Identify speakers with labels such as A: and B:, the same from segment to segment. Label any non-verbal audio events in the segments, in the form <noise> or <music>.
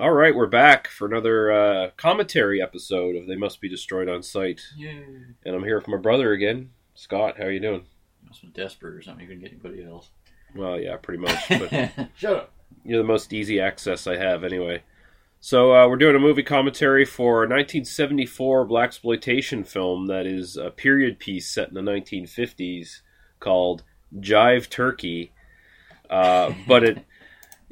A: All right, we're back for another uh, commentary episode of They Must Be Destroyed on Sight.
B: Yay.
A: And I'm here with my brother again. Scott, how are you doing?
B: Must have been desperate or something. You couldn't get anybody else.
A: Well, yeah, pretty much. <laughs> But
B: Shut up.
A: you're the most easy access I have anyway. So uh, we're doing a movie commentary for a 1974 black exploitation film that is a period piece set in the 1950s called Jive Turkey. Uh, but it <laughs>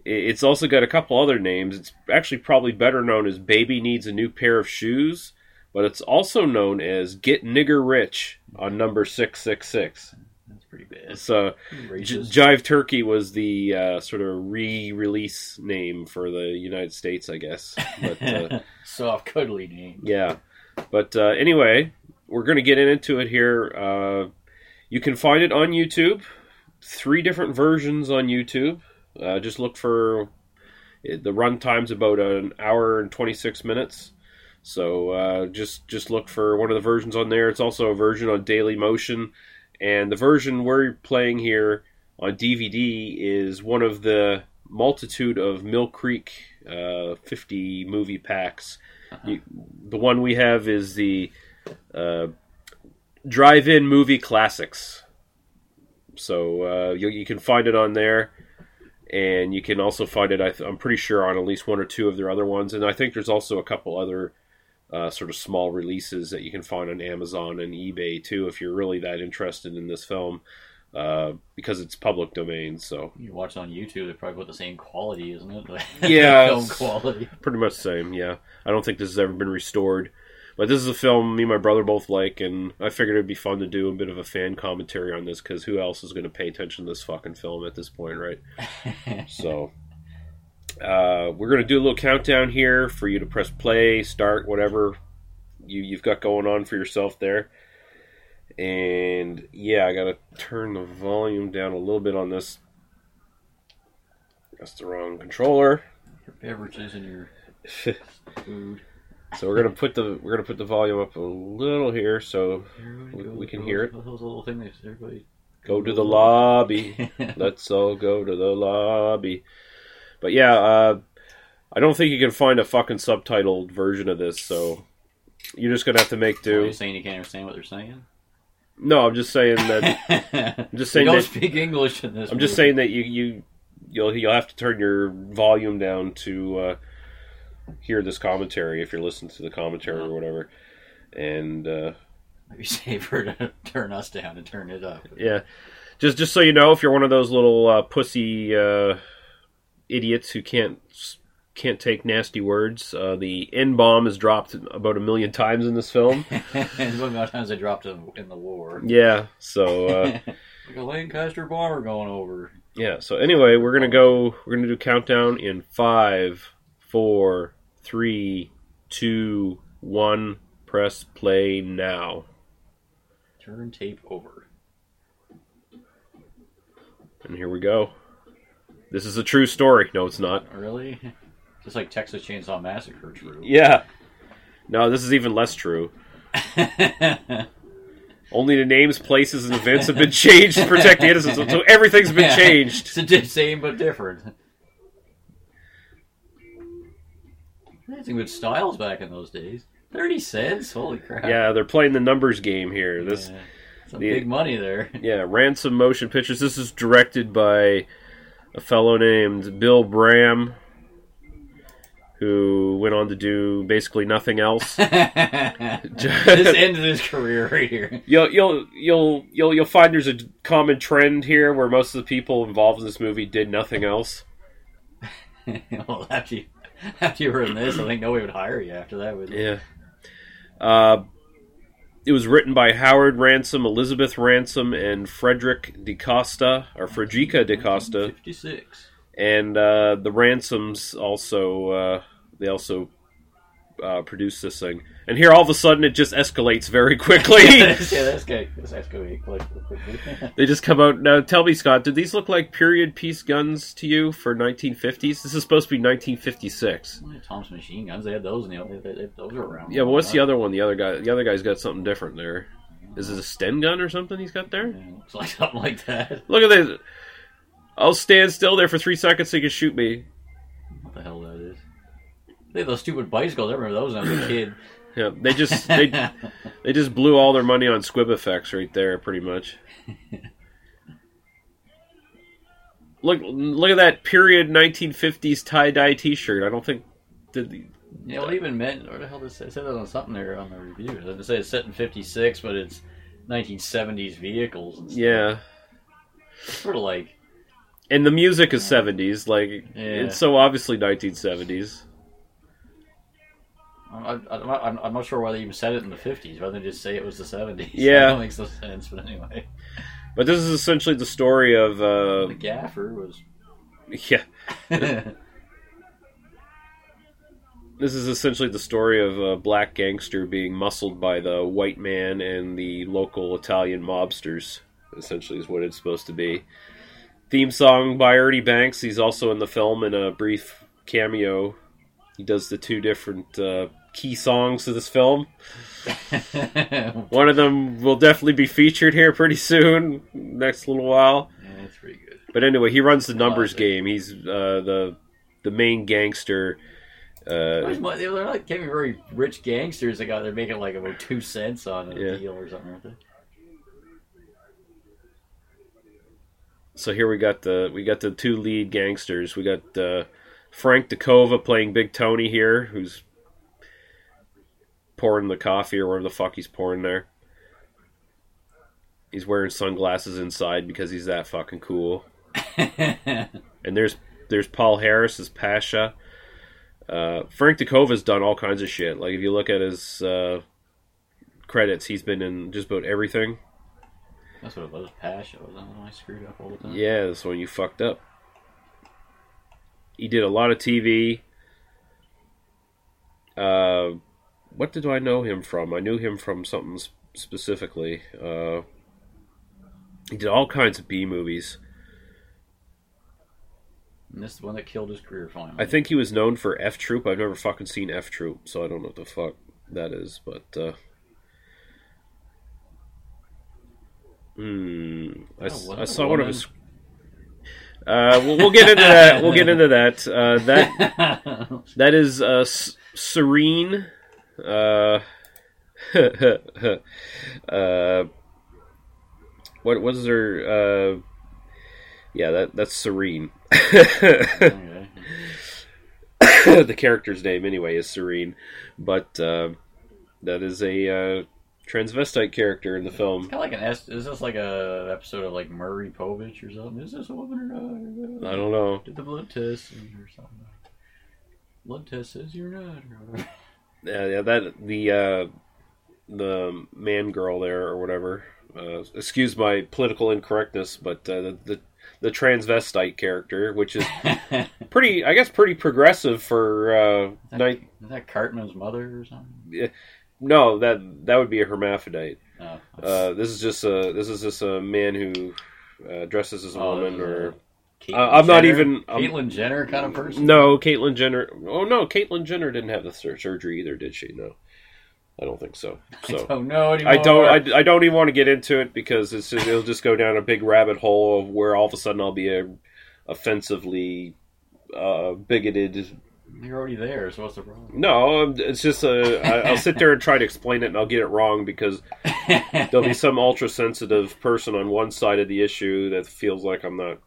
A: it's also got a couple other names. It's actually probably better known as Baby Needs a New Pair of Shoes, but it's also known as Get Nigger Rich on number 666.
B: That's pretty bad.
A: So J- Jive Turkey was the uh, sort of re-release name for the United States, I guess. But uh, <laughs>
B: Soft, cuddly name.
A: yeah, but uh, anyway, we're going to get into it here. Uh, you can find it on YouTube. Three different versions on YouTube. Uh, just look for the runtime's about an hour and twenty six minutes. So uh, just just look for one of the versions on there. It's also a version on Daily Motion, and the version we're playing here on DVD is one of the multitude of Mill Creek uh, 50 movie packs. You, the one we have is the uh, Drive-In Movie Classics. So uh, you, you can find it on there, and you can also find it. I th- I'm pretty sure on at least one or two of their other ones, and I think there's also a couple other uh, sort of small releases that you can find on Amazon and eBay too, if you're really that interested in this film, uh, because it's public domain. So
B: You watch it on YouTube, they're probably about the same quality, isn't it? <laughs>
A: Yeah,
B: Film quality.
A: pretty much the same. Yeah, I don't think this has ever been restored. But this is a film me and my brother both like, and I figured it'd be fun to do a bit of a fan commentary on this because who else is going to pay attention to this fucking film at this point, right? <laughs> So, uh, we're going to do a little countdown here for you to press play, start, whatever you, you've got going on for yourself there. And yeah, I got to turn the volume down a little bit on this. That's the wrong controller.
B: your beverages and your <laughs> food.
A: So we're gonna put the we're gonna put the volume up a little here, so We- we can hear it.
B: Those little thing that everybody
A: go to the lobby. <laughs> Let's all go to the lobby. But yeah, uh, I don't think you can find a fucking subtitled version of this, so you're just gonna have to make do.
B: Are you saying you can't understand what they're saying?
A: No, I'm just saying that. <laughs>
B: I'm
A: just
B: you
A: saying
B: don't
A: that-
B: speak English in this.
A: I'm just saying that you you you'll you'll have to turn your volume down to uh, hear this commentary if you're listening to the commentary or whatever. And uh,
B: Maybe <laughs> safer to turn us down and turn it up.
A: Yeah, just just so you know, if you're one of those little uh, pussy uh, idiots who can't can't take nasty words, uh, the N bomb is dropped about a million times in this film.
B: and one of times they dropped it in the war.
A: yeah, so uh, <laughs>
B: like a Lancaster bomber going over.
A: yeah, so anyway, we're gonna go. We're gonna do countdown in five, four, three, two, one. Press play now.
B: Turn tape over.
A: And here we go. This is a true story. No, it's not.
B: Oh, really? <laughs> Just like Texas Chainsaw Massacre, true.
A: Yeah. No, this is even less true. <laughs> Only the names, places, and events have been changed to protect the innocent. So, so everything's been <laughs> changed.
B: It's the same but different. Some good styles back in those days. Thirty cents, holy crap!
A: Yeah, they're playing the numbers game here. This,
B: Yeah. some
A: the-
B: big money there. <laughs>
A: yeah, Ransom Motion Pictures. This is directed by a fellow named Bill Brame, who went on to do basically nothing else. <laughs>
B: this ended his career right here.
A: You'll you'll you'll you'll you'll find there's a common trend here where most of the people involved in this movie did nothing else. <laughs>
B: well, you, <laughs> after you were in this, I think nobody would hire you after that. Would they?
A: Yeah. Uh, it was written by Howard Ransom, Elizabeth Ransom, and Frederick DeCosta, or Frederica DeCosta.
B: Fifty-six.
A: And uh, the Ransoms also, uh, they also uh, produced this thing. And here, all of a sudden, it just escalates very quickly. <laughs> <laughs>
B: yeah, that's good. That's that's good. <laughs>
A: they just come out. Now, tell me, Scott, did these look like period piece guns to you for 1950s? This is supposed to be 1956.
B: Tom's machine guns. They had those. And they, they, those were around.
A: Yeah, but what's the other one? The other guy, the other guy's got something different there. Is it a Sten gun or something he's got there?
B: Yeah, looks like something like that.
A: Look at this. I'll stand still there for three seconds so you can shoot me.
B: What the hell that is? They had those stupid bicycles. I remember those when I was a <clears throat> kid.
A: Yeah, they just they <laughs> they just blew all their money on squib effects right there, pretty much. look look at that period 1950s tie dye T-shirt. I don't think did the,
B: Yeah, well, even meant, or the hell did it say? It said that on something there on the review. It said it's set in '56, but it's 1970s vehicles. And stuff.
A: yeah.
B: It's sort of like
A: And the music is 70s, like
B: Yeah.
A: it's so obviously 1970s.
B: I'm, I'm, I'm, not, I'm- I'm not sure why they even said it in the 50s. Why they just say it was the 70s? <laughs>
A: Yeah.
B: that makes no sense. But anyway,
A: But this is essentially the story of uh
B: the gaffer was. <laughs>
A: yeah, this is essentially the story of a black gangster being muscled by the white man and the local Italian mobsters. Essentially, is what it's supposed to be. Theme song by Ernie Banks. He's also in the film in a brief cameo. He does the two different uh, key songs to this film. <laughs> One of them will definitely be featured here pretty soon, next little while.
B: it's pretty good.
A: But anyway, he runs the numbers game. He's uh, the the main gangster. Uh,
B: They're not can't very rich gangsters that got they're making like about two cents on a
A: Yeah.
B: deal or something, aren't they?
A: so here we got the we got the two lead gangsters. We got uh, Frank DeKova playing Big Tony here, who's pouring the coffee or whatever the fuck he's pouring there. He's wearing sunglasses inside because he's that fucking cool. <laughs> And there's there's Paul Harris as Pasha. Uh, Frank DeKova's done all kinds of shit. Like if you look at his uh, credits, he's been in just about everything.
B: That's what it was. Pasha was that one I screwed up all the time.
A: Yeah, that's when you fucked up. He did a lot of TV. Uh, what did I know him from? I knew him from something specifically. Uh, he did all kinds of B movies.
B: And this is the one that killed his career finally.
A: I think he was known for F Troop. I've never fucking seen F Troop, so I don't know what the fuck that is. But uh, hmm,
B: Oh,
A: I saw one of his. Uh, we'll, we'll get into that. We'll get into that. Uh, that <laughs> that is uh, S- Serene. Uh, <laughs> uh, what was her? Uh, yeah, that that's Serene.
B: okay. <laughs>
A: the character's name anyway is Serene, but uh, that is a uh, transvestite character in the film.
B: Kind of like an S. Is this like a episode of like Maury Povich or something? Is this a woman or not?
A: I don't know.
B: Did the blood test or something? Blood test says you're not. <laughs>
A: Yeah, yeah, that the uh, the man girl there or whatever. Uh, excuse my political incorrectness, but uh, the, the the transvestite character, which is <laughs> pretty, I guess, pretty progressive for uh,
B: Is
A: night.
B: that Cartman's mother or something?
A: No, that that would be a hermaphrodite.
B: Oh,
A: Uh, this is just a this is just a man who uh, dresses as a
B: Oh,
A: woman or
B: a Caitlyn
A: Uh, I'm not even- I'm-
B: Caitlyn Jenner kind of person.
A: No, Caitlyn Jenner. Oh no, Caitlyn Jenner didn't have the sur- surgery either, did she? No, I don't think so. <laughs>
B: I
A: So
B: don't know anymore.
A: I don't. I, I don't even want to get into it because it's just, it'll just go down a big rabbit hole of where all of a sudden I'll be a offensively uh, bigoted.
B: You're already there, so what's the problem?
A: No, it's just a. I, I'll sit there and try to explain it, and I'll get it wrong because <laughs> there'll be some ultra sensitive person on one side of the issue that feels like I'm not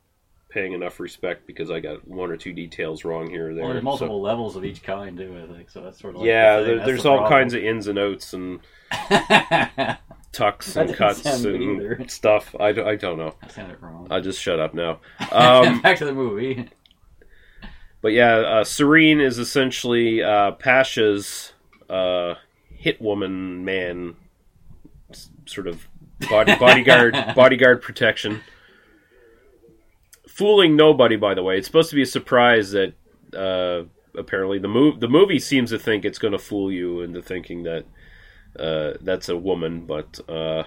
A: paying enough respect because I got one or two details wrong here or there.
B: Well, there's
A: So-
B: multiple levels of each kind too. I think so. That's sort of like
A: yeah,
B: the
A: there, there's
B: the
A: all
B: problem.
A: kinds of ins and outs and <laughs> tucks and cuts and
B: either.
A: stuff. I don't know.
B: I sounded wrong.
A: I'll just shut up now. <laughs> Um,
B: Back to the movie.
A: but yeah, uh, Serene is essentially uh, Pasha's uh, hit woman man, sort of body, bodyguard <laughs> bodyguard protection. Fooling nobody, by the way. It's supposed to be a surprise that uh, apparently the move the movie seems to think it's going to fool you into thinking that uh, that's a woman, but uh,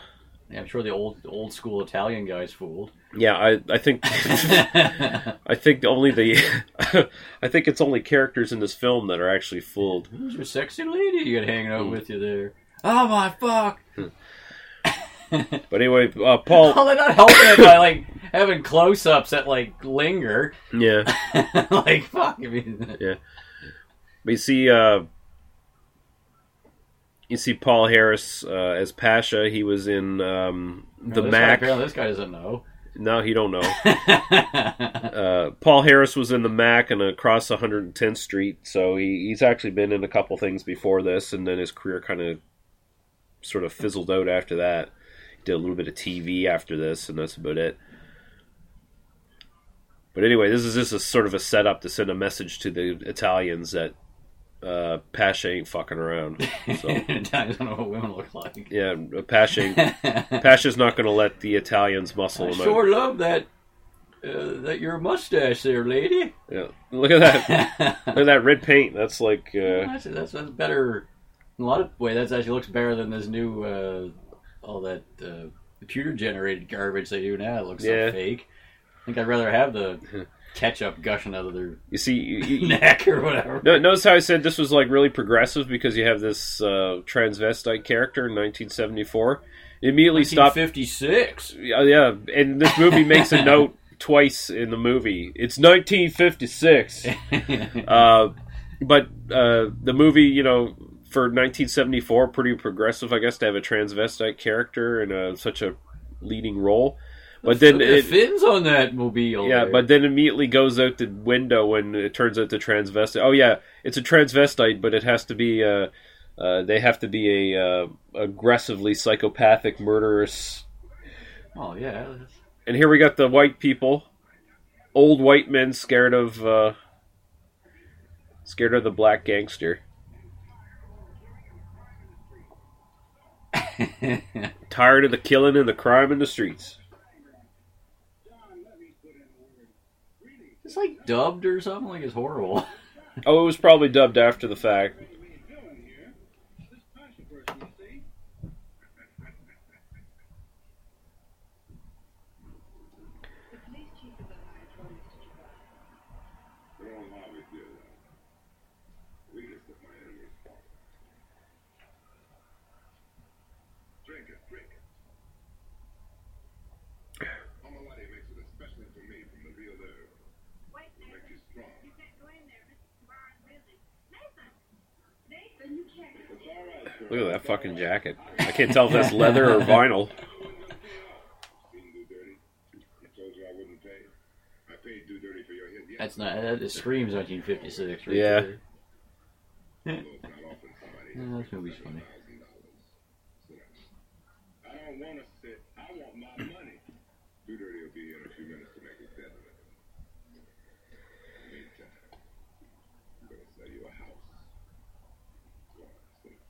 B: Yeah, I'm sure the old old school Italian guys fooled.
A: yeah, I I think <laughs> I think only the <laughs> I think it's only characters in this film that are actually fooled.
B: Who's your sexy lady you got hanging
A: Hmm.
B: out with you there? Oh my fuck!
A: But anyway, uh, Paul,
B: Well, <laughs> they're not helping it by like having close-ups that like linger.
A: yeah, <laughs>
B: like fuck. I mean,
A: But you see, uh, you see Paul Harris uh, as Pasha. He was in um, the
B: this
A: Mack.
B: Guy, this guy doesn't know.
A: No, he don't know. <laughs> uh, Paul Harris was in the Mack and across 110th Street, so he, he's actually been in a couple things before this, and then his career kind of sort of fizzled out after that. He did a little bit of TV after this, and that's about it. But anyway, this is just a sort of a setup to send a message to the Italians that uh, Pasha ain't fucking around. So <laughs>
B: Italians don't know what women look like.
A: yeah, Pasha ain't, Pasha's not going to let the Italians muscle
B: I
A: him out.
B: sure love that. Uh, that your mustache there, lady.
A: Yeah, look at that. <laughs> Look at that red paint. That's like uh,
B: that's, that's, that's better. In a lot of way, that actually looks better than this new uh, all that uh, computer generated garbage they do now. It looks
A: Yeah.
B: so fake. I think I'd rather have the <laughs> ketchup gushing out of their
A: you see. You, you, <laughs>
B: neck or whatever.
A: no, notice how I said this was like really progressive because you have this uh, transvestite character in 1974. It immediately stopped.
B: 1956.
A: Yeah, yeah, and this movie makes a note <laughs> twice in the movie. It's 1956. Uh, but uh, the movie, you know, for 1974, pretty progressive, I guess, to have a transvestite character in a, such a leading role. But then
B: the
A: it,
B: fins on that mobile.
A: Yeah,
B: there.
A: but then immediately goes out the window when it turns out the transvestite. Oh yeah, it's a transvestite, but it has to be. Uh, uh, they have to be a uh, aggressively psychopathic, murderous.
B: oh yeah,
A: And here we got the white people, old white men scared of, uh, scared of the black gangster, <laughs> tired of the killing and the crime in the streets.
B: It's like dubbed or something. Like it's horrible.
A: Oh, it was probably dubbed after the fact.
C: Drink it, drink it. Mama Lottie makes it especially for me from the real herb.
D: Wait,
C: It'll make you strong.
D: You can't go in there. Mr. Barnes busy. Nathan! Nathan, you can't go
C: It's all right, sir.
A: Look at that fucking jacket. I can't tell if that's leather or vinyl.
C: Didn't do dirty. I told you I wouldn't pay. I paid do dirty for your hit. Yes,
B: That's not. That screams 1956. Right
A: Yeah.
B: there.
C: although it's not often somebody
B: Yeah, this movie's funny.
C: thousand dollars. I don't want to sit. I want my money. Do dirty will be here in a few minutes to make his deadline. Meantime, I'm gonna sell you a house. Go on, sit.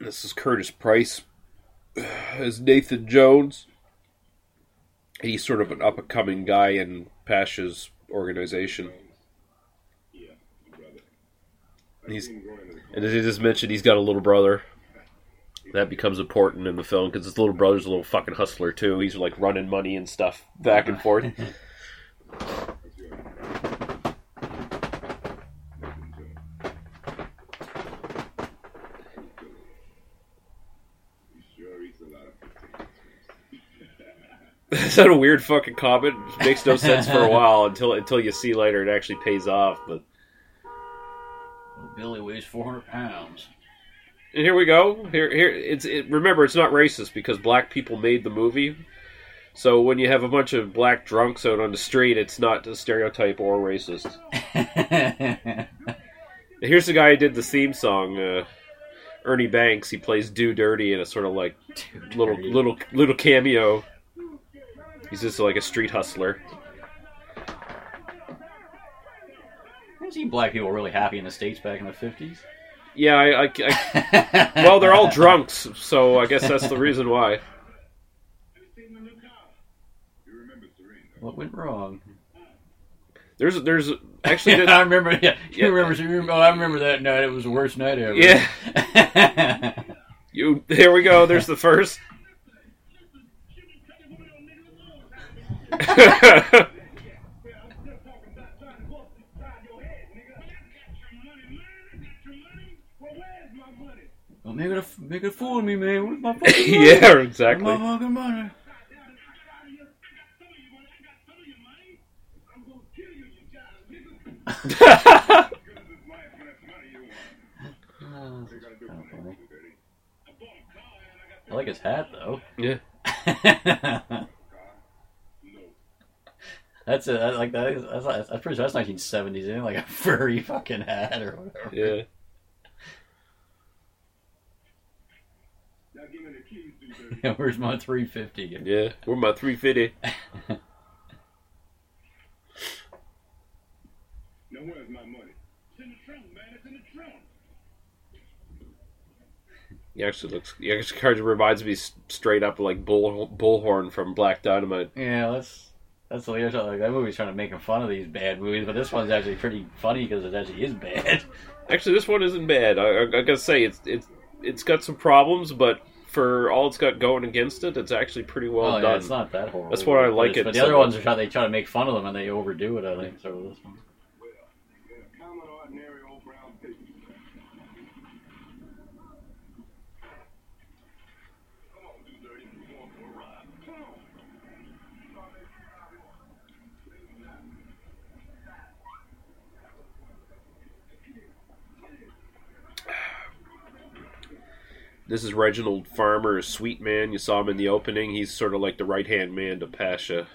A: This is Curtis Price <sighs> as Nathan Jones. He's sort of an up and coming guy in Pasha's organization.
C: Yeah, brother.
A: He's
C: Seen growing to the
A: and as I just mentioned, he's got a little brother. That becomes important in the film because his little brother's a little fucking hustler too. He's like running money and stuff back and forth. <laughs>
C: What's your name? Nathan Jones. He sure eats a lot of potatoes. <laughs>
A: Is that a weird fucking comment? It makes no sense for a <laughs> while until until you see later it actually pays off. But
B: Billy weighs 400 pounds.
A: and here we go. Here, here. It's it, remember it's not racist because black people made the movie. So when you have a bunch of black drunks out on the street, it's not a stereotype or racist. <laughs> Here's the guy who did the theme song, uh, Ernie Banks. He plays "Do Dirty" in a sort of like little little little cameo. He's just like a street hustler.
B: I've seen black people really happy in the states back in the 50s.
A: Yeah, I, I, I well, they're all drunks, so I guess that's the reason why.
C: Have you seen my new car? You remember Serene? don't
B: What went wrong?
A: There's there's actually <laughs>
B: I remember. Yeah,
A: Yeah.
B: remember? you remember- Oh, I remember that night. It was the worst night ever.
A: Yeah. <laughs> you. Here we go. There's the first.
B: Don't make it a, make a fool of me, man. Where's <laughs> my fucking money?
A: yeah,
B: Where's
A: exactly.
B: my fucking money?
E: money you want. What are you gonna do
B: kinda
E: for
B: funny.
E: me, Dirty? I bought a car and I got
B: I like his hat though.
A: Yeah. <laughs>
E: a car. No.
B: that's it. I like that. That's, that's, that's pretty sure that's 1970s. Isn't it? Like a <laughs> furry fucking hat or whatever.
A: Yeah.
E: Now give me the keys, do dirty. <laughs>
B: Yeah, where's my 350?
A: Yeah. Where's my 350?
E: Now where's my money? It's in the trunk, man. It's in the trunk.
A: He actually looks. He actually kind of reminds me straight up like Bull Bullhorn from Black Dynamite.
B: Yeah, that's that's the weird. Like that movie's trying to make fun of these bad movies, but this one's actually pretty funny because it actually is bad. <laughs>
A: Actually, this one isn't bad. I, I, I gotta say, it's it's it's got some problems, but for all it's got going against it, it's actually pretty well
B: oh, yeah, it's not that horrible.
A: That's why I like
B: it's-
A: it
B: But the
A: so
B: other ones are trying. They try to make fun of them and they overdo it. I think so. This one.
E: Well, you're a common, ordinary old brown pig. Come on, do dirty. We're going for a ride. Come on.
A: This is Reginald Farmer, sweet man. You saw him in the opening. He's sort of like the right hand man to Pasha.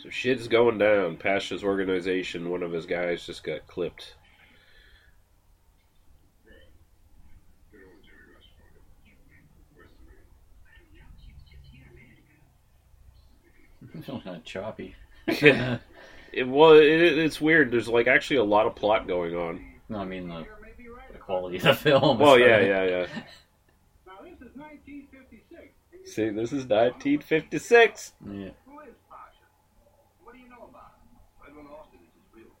A: So shit's going down. Pasha's organization, one of his guys just got clipped.
E: Good old Jerry Rush for you. Where's the ring?
B: It's all kind of choppy. <laughs>
A: It was. It, it's weird. There's like actually a lot of plot going on.
B: No, I mean the, the quality of the film.
A: Well, yeah, <laughs> yeah, yeah.
E: Now this is 1956.
A: See, this is 1956.
B: Yeah.
E: Who is Pasha? What do you know about him? Edwin Austin is his real.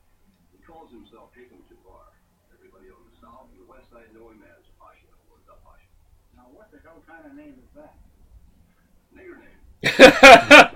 E: He calls himself Hakem Jabbar. Everybody on the south and the west side know him as Pasha or.
F: Now, what the hell kind of name is that?
E: Nigger name. <laughs>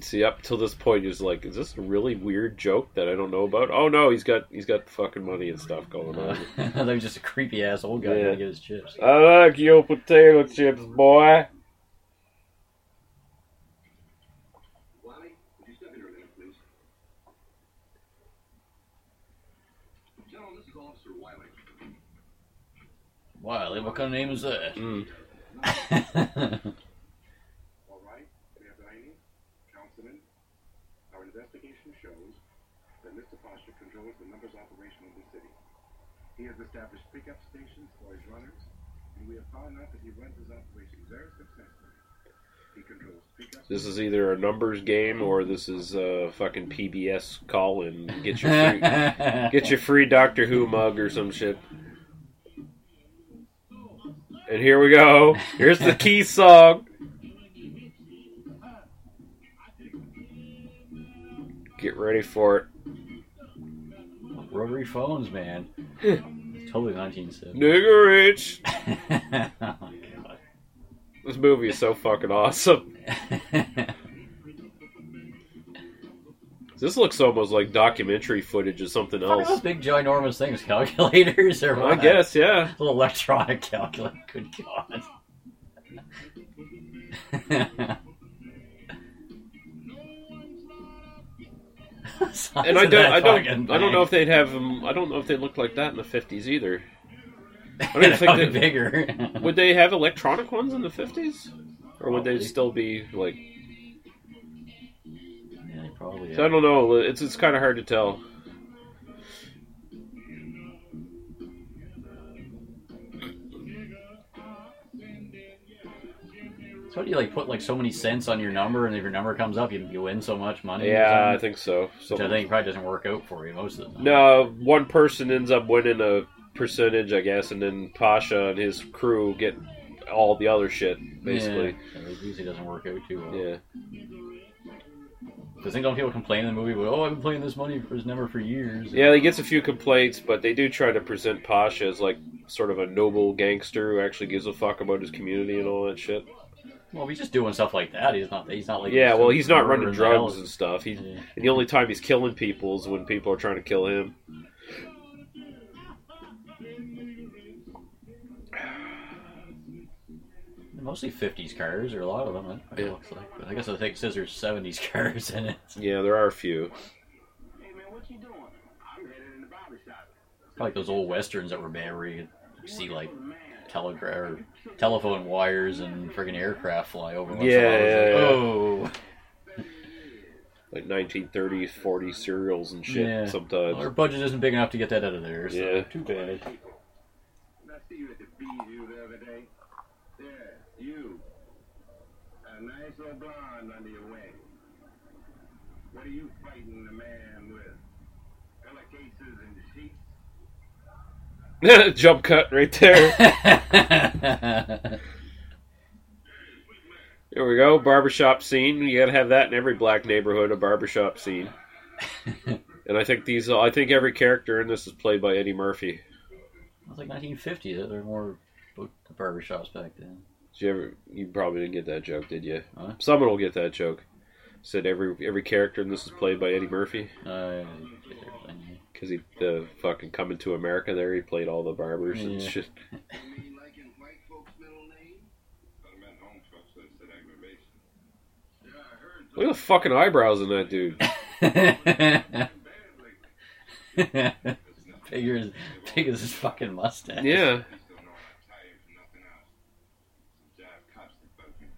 A: See, up till this point, he's like, "Is this a really weird joke that I don't know about?" Oh no, he's got he's got fucking money and stuff going on. <laughs>
B: They're just a creepy ass old guy
A: Yeah.
B: trying to get his chips.
A: I like your potato chips, boy.
E: Wiley, you step in here a minute, please? Gentlemen, this is Officer Wiley.
B: Wiley, what kind of name is that?
A: Mm. <laughs>
E: All right, we have dining, counseling. Our investigation shows that Mr. Pasha controls the numbers operation in the city. He has established pickup stations for his runners, and we have found out that he runs his operation very successfully. He controls pickup
A: This is either a numbers game or this is a fucking PBS call and get your free <laughs> get your free Doctor Who mug or some shit. And here we go. Here's the key song. Get ready for it.
B: Rotary phones, man. totally 1970s.
A: Nigger rich.
B: oh <laughs> my
A: This movie is so fucking awesome. This looks almost like documentary footage of something
B: What are those
A: else.
B: big ginormous things? Calculators or
A: I guess, yeah.
B: Little electronic calculator. <laughs> Good God. <laughs> <laughs>
A: And I don't, I don't, I don't know if they'd have them. I don't know if they looked like that in the fifties either. <laughs> I don't even think that-
B: bigger. <laughs>
A: Would they have electronic ones in the fifties, or would they still be like?
B: Yeah, they probably.
A: I don't know. It's it's kind of hard to tell.
B: So do you like put like so many cents on your number, and if your number comes up, you, you win so much money?
A: Yeah, I think so.
B: Which I think probably doesn't work out for you most of the time.
A: no, one person ends up winning a percentage, I guess, and then Pasha and his crew get all the other shit, basically.
B: Yeah, it usually doesn't work out too well.
A: Yeah.
B: Because I think don't people complain in the movie, well, oh, I've been playing this money for his number for years.
A: Yeah, he gets a few complaints, but they do try to present Pasha as like sort of a noble gangster who actually gives a fuck about his community and all that shit.
B: Well, he's just doing stuff like that, he's not. He's not like.
A: Yeah, well, he's not running drugs
B: hell-
A: and stuff. He's
B: Yeah.
A: and the only time he's killing people is when people are trying to kill him. <sighs>
B: Mostly 50s cars, or a lot of them. It
A: Yeah.
B: looks like. But I guess I think says there's 70s cars in it.
A: Yeah, there are a few.
G: Hey man, what you doing? I'm headed in the barber shop.
B: Like those old westerns that were bad, where you see like
G: Man,
B: telegraph or telephone wires and friggin' aircraft fly over. once
A: Yeah, yeah,
B: like,
A: yeah.
B: Oh,
A: Like 1930s, 40s serials and shit
B: Yeah.
A: sometimes.
B: well, our budget isn't big enough to get that out of there. So
A: Yeah.
B: too bad.
C: I see you at the Bijou the other day. There, you. A nice old blonde under your wing. What are you fighting the man with? Pillowcases and sheets? <laughs>
A: Jump cut right there. <laughs> There we go. Barbershop scene. You gotta have that in every black neighborhood, a barbershop scene. <laughs> And I think these, I think every character in this is played by Eddie Murphy.
B: It was like 1950. There were more barbershops back then.
A: Did you ever? You probably didn't get that joke, did you?
B: Huh?
A: Someone will get that joke. Said every every character in this is played by Eddie Murphy
B: Uh,
A: because he uh, fucking coming to America. There, he played all the barbers and shit. <laughs>
C: You mean like in white folks' middle name? I meant home folks, so it's an aggravation. Yeah, I heard
A: Look at the fucking eyebrows in that dude.
B: big as big as his fucking mustache.
A: Yeah.
C: Still know I'm tired for nothing else. Some jive cops that bug you.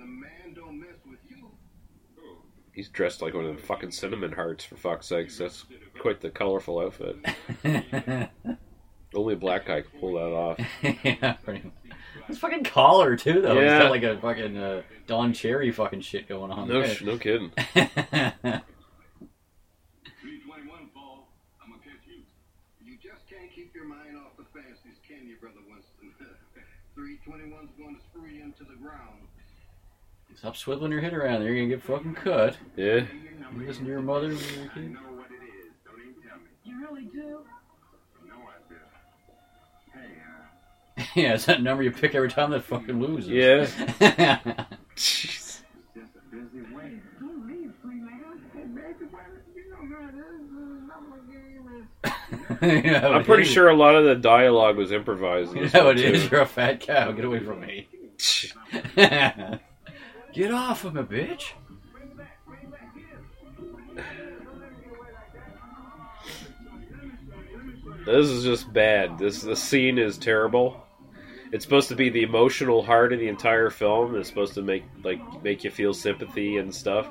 C: The man don't mess with you. Who?
A: He's dressed like one of the fucking cinnamon hearts, for fuck's sakes. That's quite the colorful outfit. <laughs> Only a black guy can pull that off. <laughs>
B: yeah, pretty much. His fucking collar too, though. He's
A: Yeah.
B: got like a fucking uh, Don Cherry fucking shit going on.
A: No, sh- no kidding. <laughs>
C: 321, Paul. I'm gonna catch you. You just can't keep your mind off the fancies, can you, Brother Winston? 321's going to screw you into the ground.
B: Stop swiveling your head around. You're gonna get fucking cut.
A: Yeah.
B: You listen to your mother when you were a
C: I
B: kid.
C: know what it is. Don't even tell me.
D: You really do?
C: No, I did. Hey, uh,
B: yeah, <laughs> it's that number you pick every time that fucking loses.
A: Yeah.
B: Yeah. <laughs>
A: Jeez.
C: it's just a busy way.
D: Don't leave, free man. Hey, baby, why- you know how this is. Number game is. <laughs>
B: Yeah,
A: I'm pretty
B: hey,
A: sure a lot of the dialogue was improvised. in
B: You
A: this
B: know
A: one,
B: it is.
A: too.
B: You're a fat cow. Get away from me. Get off of me, bitch.
A: This is just bad. This the scene is terrible. It's supposed to be the emotional heart of the entire film. It's supposed to make like make you feel sympathy and stuff.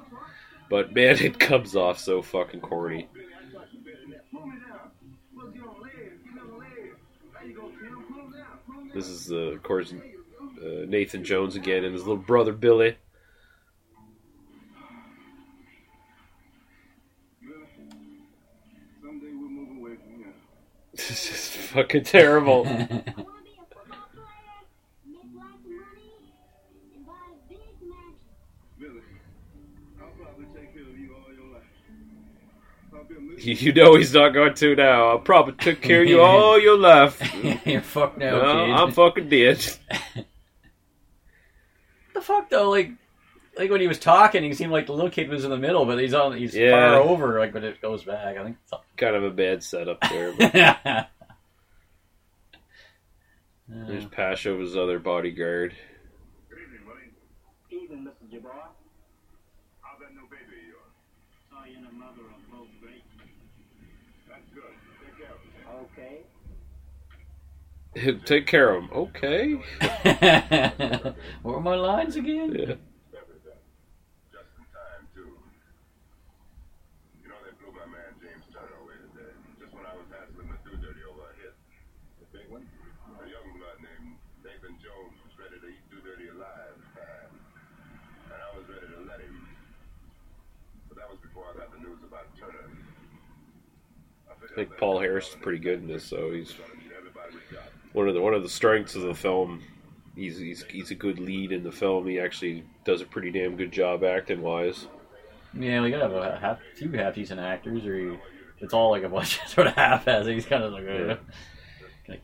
A: But man, <laughs> it comes off so fucking corny. This is uh, of course uh, Nathan Jones again and his little brother Billy. Be is fucking terrible. <laughs>
C: you
A: know he's not going to now. I probably took care of you all your life. <laughs>
B: You're fucked now,
A: No,
B: kid.
A: I'm fucking dead.
B: the fuck though? Like, like when he was talking, he seemed like the little kid was in the middle, but he's on. He's
A: Yeah.
B: far over. Like when it goes back, I think.
A: Kind of a bad setup there. But
B: It's <laughs>
A: there's Pasha, his other bodyguard.
C: Good evening, buddy.
G: Evening, Mr. Jabbar.
C: How's that new baby of yours?
G: Saw you and the mother are both great.
C: That's good. Take care of it.
G: Okay. <laughs>
A: Take care of him. Okay. <laughs>
B: what are my lines again?
A: Yeah.
C: Everything. Just in time, too. You know, they blew my man James Turner away today. Just when I was hassling the do dirty over a hit. The big one? A young blood named Nathan Jones was ready to eat do dirty alive. and I was ready to let him. But that was before I got the news about Turner.
A: I think Paul Harris is pretty good in this, so he's one of the one of the strengths of the film he's he's he's a good lead in the film. He actually does a pretty damn good job acting wise.
B: Yeah, we gotta have a half, few half decent actors, or he, it's all like a bunch of <laughs> sort of half as He's kind of like,
A: Yeah.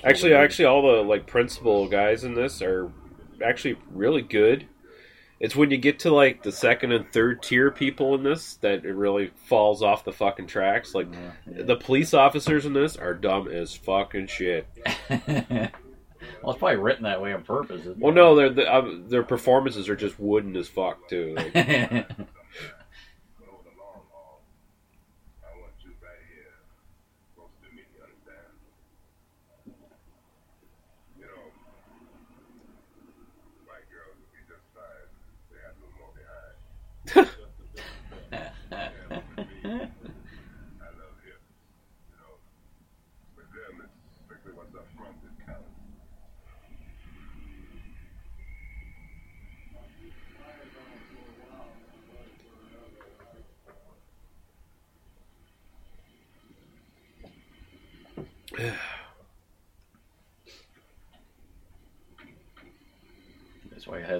A: Actually, actually, all the like principal guys in this are actually really good. It's when you get to like the second and third tier people in this that it really falls off the fucking tracks. Like
B: Yeah.
A: the police officers in this are dumb as fucking shit. <laughs>
B: well, it's probably written that way on purpose. Isn't
A: Well,
B: it?
A: no, their the, uh, their performances are just wooden as fuck too. <laughs> Like,
C: Over the long haul, I want you right here, close to me, you understand? You know, white girls would be just fine. They had a little more behind. I love hips, you know. With them, it's strictly what's up front that counts.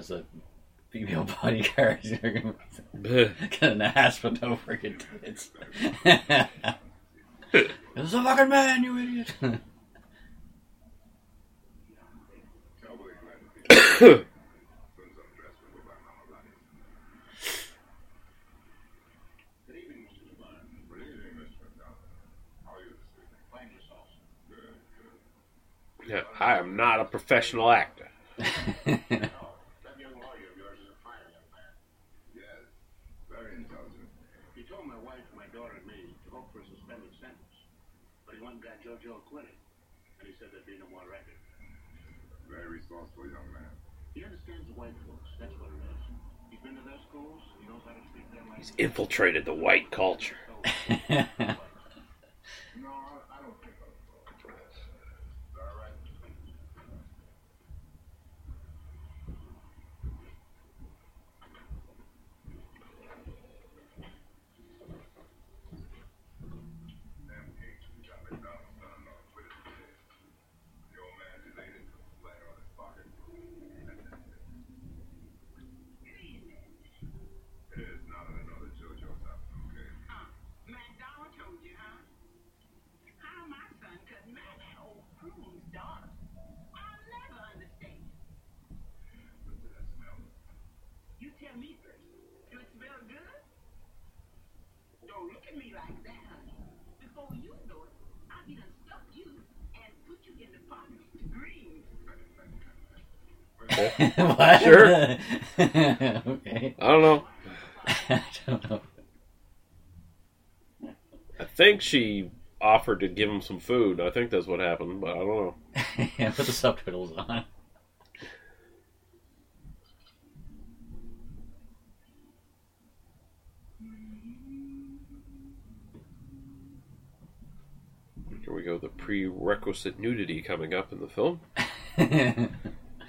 B: That's why he has a female <laughs> bodyguard. They're gonna
A: bleh.
B: get an ass with no freaking tits. <laughs> It's a fucking man, you idiot.
C: Cowboy man, since I'm dressed with go by Mama Lottie. Good evening, Mr. Devine. Good evening, Mr. McDonald. How are you this evening? Fine yourself. Good, good.
A: Yeah, I am not a professional actor. <laughs>
C: That young lawyer of yours is a fine young man. Yes, very intelligent.
G: He told my wife, my daughter, and me to hope for a suspended sentence. But he went and got JoJo acquitted. And he said there'd be no more record.
C: Very resourceful young man.
G: He understands the white folks. That's what it is. He's been to their schools. He knows how to speak their language.
A: He's infiltrated the white culture. <laughs> <laughs>
C: No, I, I don't think I'll go. All right. Damn Gates, we got McDonald's done on Twitter today. The old man just ate it, flat on his pocket. It is not another JoJo's house, okay?
D: McDonald told you, huh? How my son could marry that old prune's daughter. I'll never understand.
C: Listen to that smell.
D: You tell me first. Do it smell good? Don't look at me like that, honey. Before you know it, I'll be done stuff you and put you in the pot to green. <laughs>
B: what?
A: Sure.
B: okay.
A: I don't know. <laughs>
B: I don't know.
A: I think she offered to give him some food. I think that's what happened, but I don't know. <laughs>
B: yeah, put the subtitles on.
A: Here we go. The prerequisite nudity coming up in the film,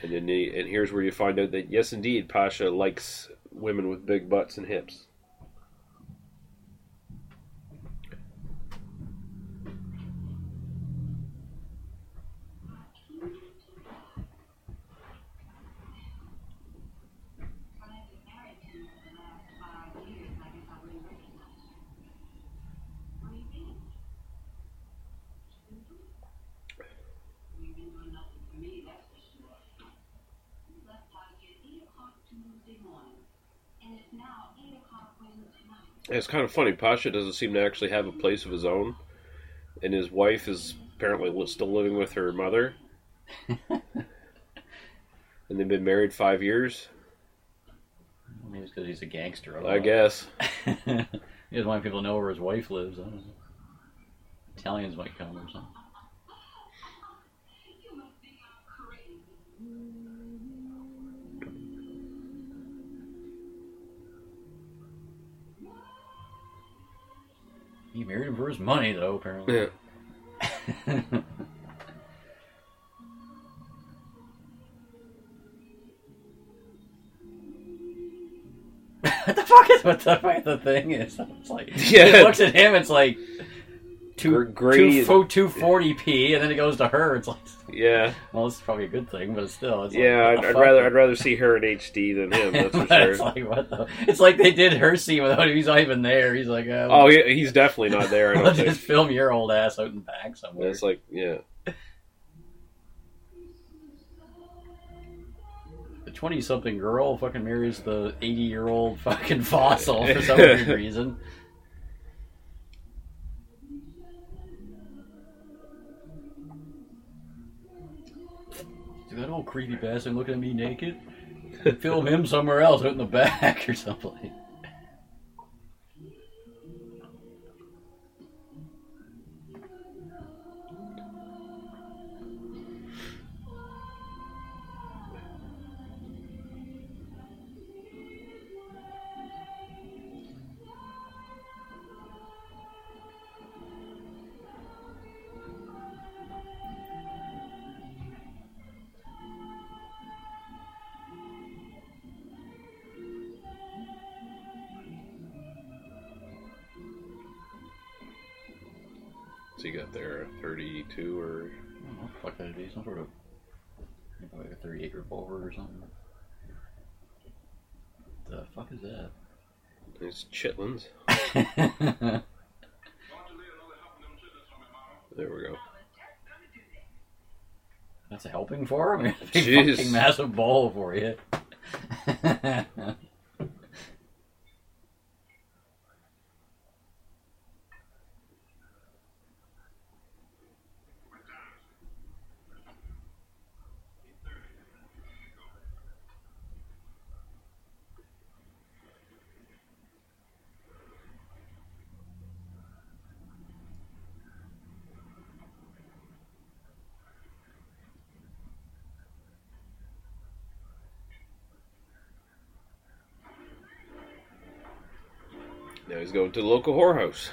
A: and then the, and here's where you find out that yes, indeed, Pasha likes women with big butts and hips. It's kind of funny. Pasha doesn't seem to actually have a place of his own, and his wife is apparently still living with her mother. <laughs> and they've been married five years,
B: Maybe it's because he's a gangster. don't
A: I guess. <laughs>
B: he doesn't want people to know where his wife lives. I don't know. Italians might come or something. He married him for his money, though, apparently.
A: Yeah. <laughs>
B: what the fuck is what the fuck the thing is? <laughs> It's like
A: Yeah.
B: he looks at him, it's like two two forty p, and then it goes to her. It's like
A: Yeah,
B: Well, it's probably a good thing, but still, it's
A: yeah.
B: like,
A: I'd, I'd rather I'd rather see her in HD than him. <laughs> That's for
B: But it's like what the? It's like they did her scene without him. He's not even there. He's like, uh,
A: Oh, he, he's definitely not there. I <laughs> don't
B: just film your old ass out in the back somewhere.
A: It's like, yeah.
B: the twenty-something girl fucking marries the eighty-year-old fucking fossil for some weird <laughs> reason. Is that old creepy bastard looking at me naked? Film him somewhere else out in the back <laughs> or something.
A: So you got there 32 or
B: I don't know what the fuck that'd. Some sort of like a thirty acre boulevard or something. The fuck is that?
A: it's chitlins. <laughs> There we go.
B: That's a helping for him? A
A: Jeez.
B: fucking massive bowl for you. <laughs>
A: He's going to the local whorehouse.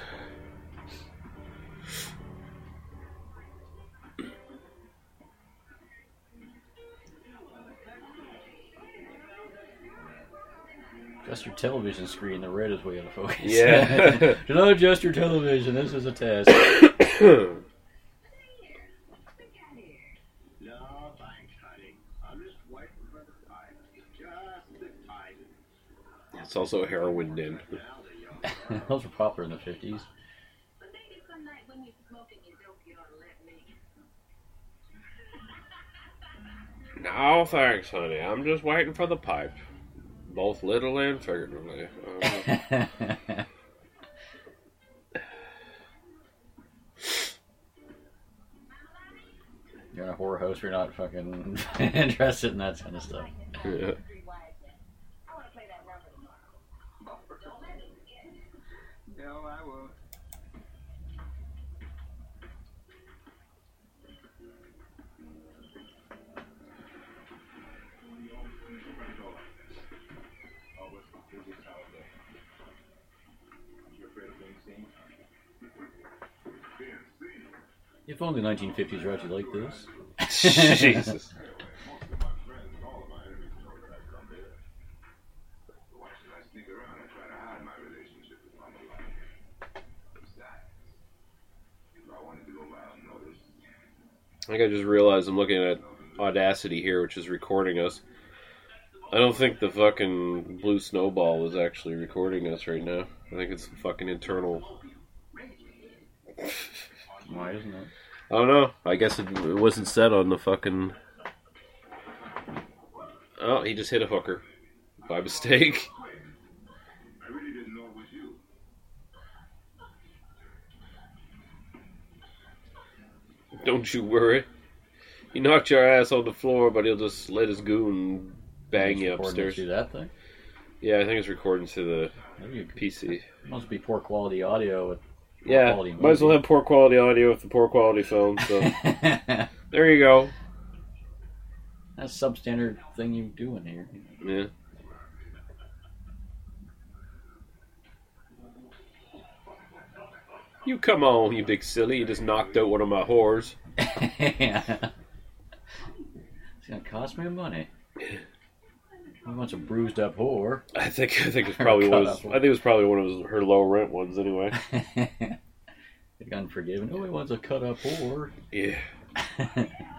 B: Adjust your television screen. The red is way out of focus.
A: Yeah.
B: Do not adjust your television. This is a test.
G: No, thanks, <coughs> honey. I'm just waiting for the time. Just the time.
A: it's also a heroin den.
G: Now the young
B: Those were popular in the 50s.
D: But maybe some night when you're smoking your dope, you ought to let me.
A: No, thanks, honey. I'm just waiting for the pipe. Both little and figuratively. <laughs> Um,
B: You're a horror host. You're not fucking <laughs> interested in that kind of stuff.
A: yeah.
D: I want to play that rubber tomorrow. Don't let me forget.
G: No, I won't.
B: If only the 1950s were actually like this. <laughs> <laughs>
A: Jesus. I think I just realized I'm looking at Audacity here, which is recording us. I don't think the fucking Blue Snowball is actually recording us right now. I think it's the fucking internal. <laughs>
B: Why isn't it?
A: I don't know. I guess it, it wasn't set on the fucking. Oh, he just hit a hooker by <laughs> mistake.
C: I really didn't know it was you.
A: Don't you worry. He knocked your ass on the floor, but he'll just let his goon bang you upstairs.
B: through that thing?
A: Yeah, I think it's recording to the
B: Maybe you
A: PC.
B: must be poor quality audio with poor
A: Yeah, might as well have poor quality audio with the poor quality film. So <laughs> there you go.
B: That's substandard thing you do in here.
A: Yeah. You come on, you big silly! You just knocked out one of my whores. <laughs>
B: yeah. It's gonna cost me money. <laughs> He wants a bruised up whore.
A: I think I think it's <laughs> probably was. I think it was probably one of her low rent ones anyway. <laughs>
B: Unforgiven. Oh, he wants a cut up whore.
A: Yeah. <laughs>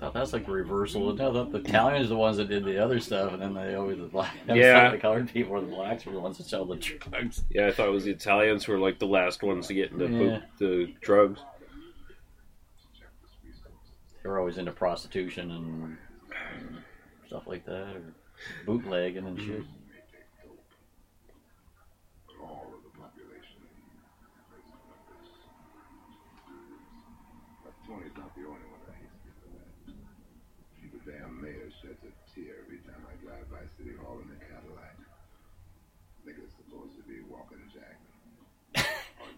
B: thought that's like the reversal. No, the, the Italians are the ones that did the other stuff, and then they always the black. <laughs>
A: Yeah.
B: the colored people were the blacks were the ones that sell the drugs.
A: Yeah, I thought it was the Italians who were like the last ones to get into
B: Yeah.
A: poop, the drugs.
C: Check this resource.
B: They were always into prostitution and, and stuff like that, or bootlegging and shit.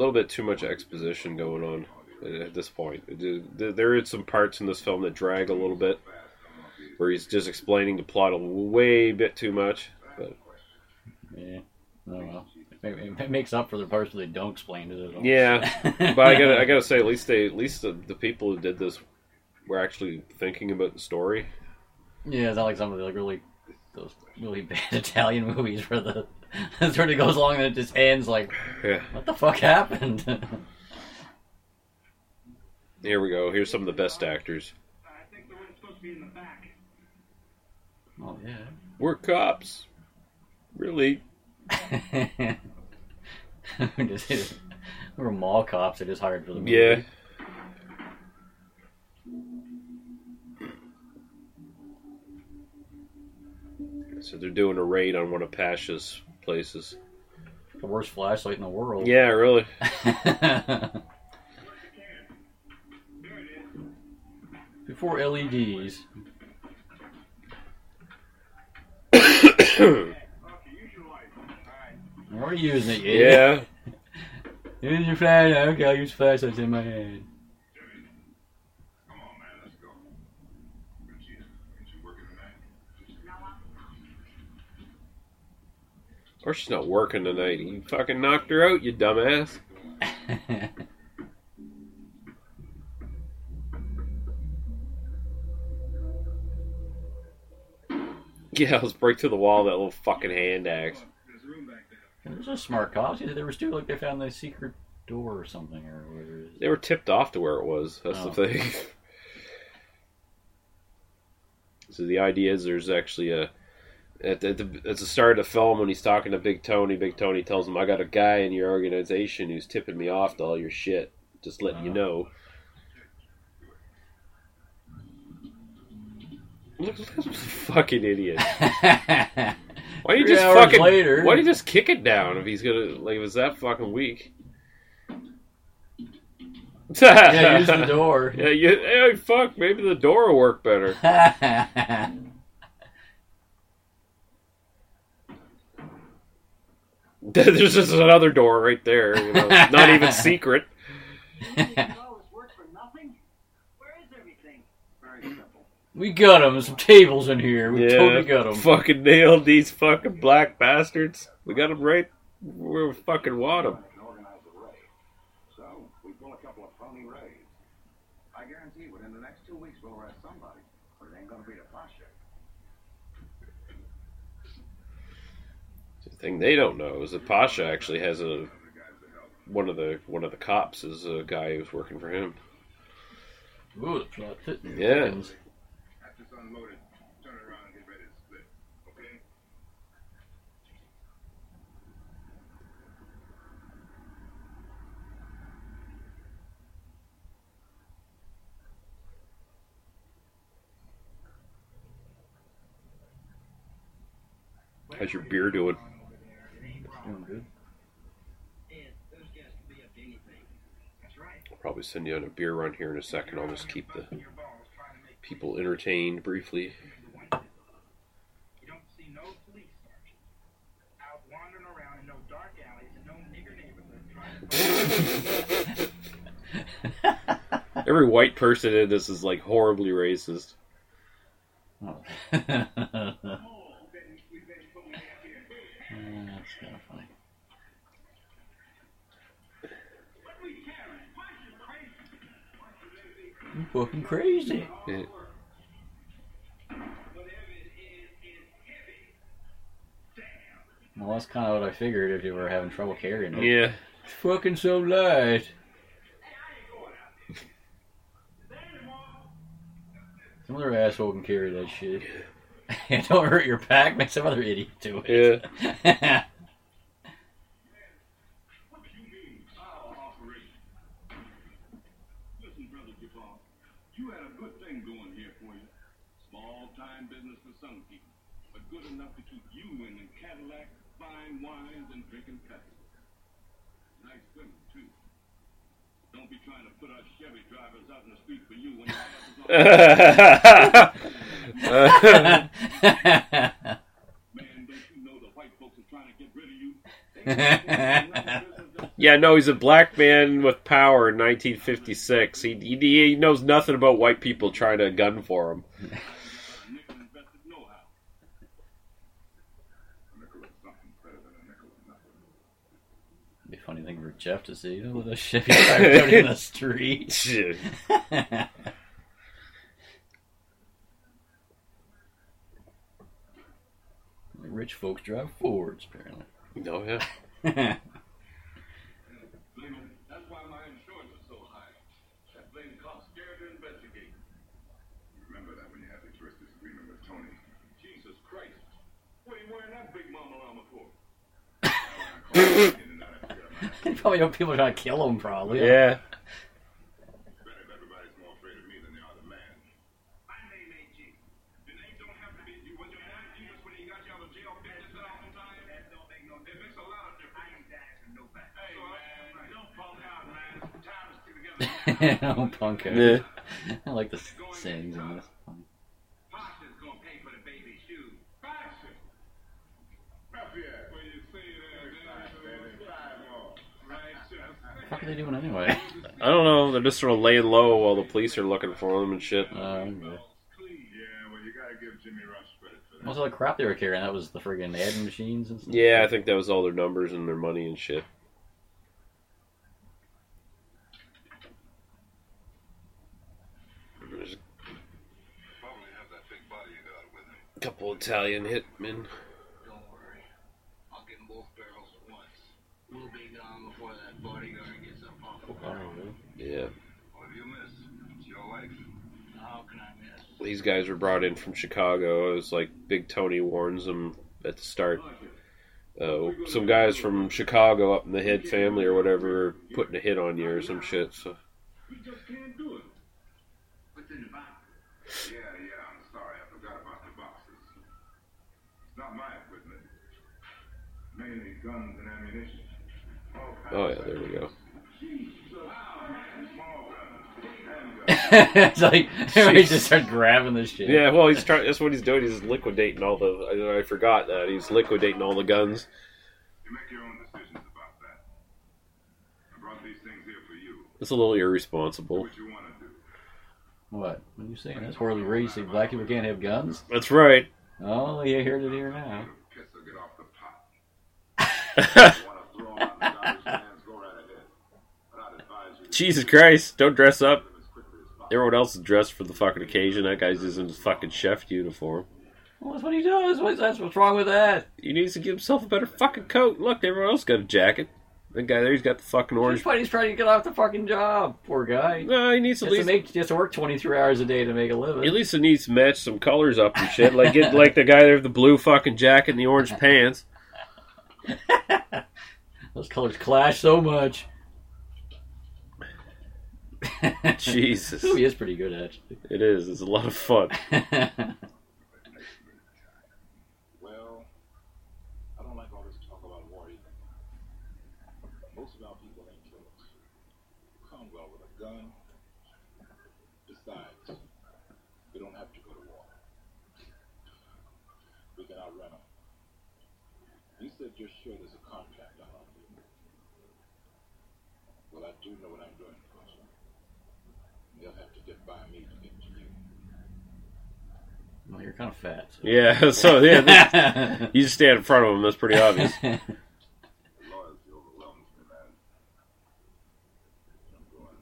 A: little bit too much exposition going on at this point. There- are some parts in this film that drag a little bit, where he's just explaining the plot a way bit too much. But
B: Yeah. Oh well. It makes up for the parts where they don't explain it at all.
A: yeah, <laughs> but I gotta I gotta say at least they at least the, the people who did this were actually thinking about the story.
B: Yeah, it's not like some of the like really those really <laughs> bad Italian movies where the it sort of goes along and it just ends like,
A: Yeah,
B: what the fuck happened? <laughs>
A: here we go. Here's some of the best actors.
G: I think the one's supposed to be in the back.
B: oh yeah.
A: We're cops. Really? <laughs>
B: Just- We're mall cops. They just hired for the movie.
A: Yeah. So they're doing a raid on one of Pasha's places.
B: The worst flashlight in the world.
A: Yeah, really. <laughs>
B: Before LEDs.
G: Okay, use your light. Alright.
B: I'm using it. Yeah.
A: Yeah. <laughs>
B: Use your flashlight. Okay, I'll use flashlights in my hand.
C: Come on, man, let's go. Ain't you, ain't you working tonight?
A: Course she's not working tonight. You fucking knocked her out, you dumbass. <laughs> Yeah, let's break through the wall with that little fucking hand axe.
G: There's room back there.
B: There's a smart cops. They were still like they found the secret door or something or whatever it is.
A: They were tipped off to where it was. That's
B: Oh.
A: the thing. <laughs> so the idea is there's actually a at the, at the at the start of the film when he's talking to Big Tony. Big Tony tells him, "I got a guy in your organization who's tipping me off to all your shit. Just letting you
B: Oh.
A: know." Look at this fucking idiot. <laughs> Why do you
B: Three
A: just fucking
B: later.
A: Why do you just kick it down if he's gonna like? Was that fucking weak?
B: yeah, use the door. <laughs>
A: Yeah, you, hey, fuck, maybe the door will work better. <laughs> <laughs> There's just another door right there, you know, not even <laughs> secret.
D: All this work for nothing? Where is everything?
G: Very simple.
B: we got them. Some tables in here. We
A: yeah,
B: totally got them.
A: fucking nailed these fucking black bastards. We got them right where we fucking want them.
C: can organize a raid. So, we pull a couple of phony raids. I guarantee within the next two weeks we'll arrest somebody, but it ain't gonna be the Pasha.
A: The thing they don't know is that Pasha actually has a
C: The guys that help.
A: one of the one of the cops is a guy who's working for him.
B: Ooh, plot
A: Yeah.
B: thickens.
C: After it's unloaded, turn it around and get ready to split. Okay?
A: How's your beer doing?
B: Doing good.
D: It's
A: probably send you on a beer run here in a second. I'll just keep the people entertained briefly.
H: You don't see no police sergeant out wandering around in no dark alleys <laughs> and no nigger neighborhood trying to
A: Every white person in this is like horribly racist.
B: Oh. <laughs> You fucking crazy.
A: Yeah.
B: Well, that's kind of what I figured if you were having trouble carrying it.
A: Yeah.
B: It's fucking so light. <laughs> Some other asshole can carry that shit. <laughs> Don't hurt your back, make some other idiot do it. Yeah. <laughs>
G: Listen, brother Jafar, you had a good thing going here for you. Small time business for some people, but good enough to keep you in the Cadillac, fine wines, and drinking coffee. Nice women, too. Don't be trying to put us Chevy drivers out in the street for you when your ass is on. Man, don't you know the white folks are trying to get rid of you? <laughs>
A: Yeah, no, he's a black man with power in 1956. He, he, he knows nothing about white people trying to gun for him.
G: nickel invested know-how.
C: A nickel is something better than a nickel is nothing.
B: Be a funny thing for Jeff to see. <laughs> You know, the Chevy driver out in the street. <laughs>
A: Shit. <laughs>
B: Rich folks drive Fords, apparently.
A: No, yeah.
G: Blame <laughs>
B: probably people are trying to kill him, probably.
A: Yeah.
C: Bet if everybody's more afraid of me than they
B: they doing anyway? <laughs>
A: I don't know. They're just sort of laying low while the police are looking for them and shit.
B: Uh, okay.
C: Yeah, well, you gotta give Jimmy Rush credit for that.
B: Most of the crap they were carrying, that was the friggin' ad machines and stuff.
A: Yeah, I think that was all their numbers and their money and shit. There's
C: Probably have that big body you got with him.
A: a couple Italian hitmen.
G: Don't worry. I'll get both barrels at once. We'll be gone before that bodyguard gets up off the ground.
A: Yeah.
C: What have you missed? It's your life.
G: How can I miss?
A: These guys were brought in from Chicago. It was like Big Tony warns them at the start. Uh, some guys from Chicago up in the head family or whatever putting a hit on you or some shit. So
G: We just can't do it. What's in the box?
C: Yeah, yeah, I'm sorry. I forgot about the boxes. It's not my equipment. Mainly guns and ammunition.
A: Oh yeah, there we go. <laughs>
B: it's like <laughs> everybody just start grabbing this shit.
A: Yeah, well, he's <laughs> trying. That's what he's doing. He's liquidating all the. I, I forgot that he's liquidating all the guns.
C: You make your own decisions about that. I brought these things here for you.
A: It's a little
C: Do
A: irresponsible.
C: what you want to do.
B: What? What are you saying? That's horribly racist. Black people can't have guns?
A: That's right.
B: Oh, you heard it here now.
C: Piss or get off the pot. You want to throw 'em out in the garbage cans? Go right ahead. But I'd advise you to
A: Jesus Christ! Don't dress up. Everyone else is dressed for the fucking occasion. That guy's just in his fucking chef uniform.
B: Well, that's what he does. What's, that's what's wrong with that?
A: He needs to give himself a better fucking coat. Look, everyone else got a jacket. That guy there, he's got the fucking orange.
B: he's trying to get off the fucking job. Poor guy.
A: No, he needs
B: He
A: at
B: has, to
A: least.
B: make, he has to work 23 hours a day to make a living.
A: At least it needs to match some colors up and shit. Like get like the guy there with the blue fucking jacket and the orange pants. <laughs>
B: Those colors clash so much. <laughs>
A: Jesus,
B: This movie is pretty good, actually.
A: it is. It's a lot of fun. <laughs>
I: Well, I don't like all this talk about war either. Most of our people ain't killers. Conwell with a gun. Besides, we don't have to go to war. We can outrun them. You said you're sure there's a contract out on you. Well, I do know what I'm doing, Pasha. They'll have to get by me to get to you.
B: Well, you're kind of fat. So.
A: Yeah, <laughs> so yeah, <laughs> this- you just stand in front of him. That's pretty obvious.
I: Loyalty overwhelms me, man. I'm going.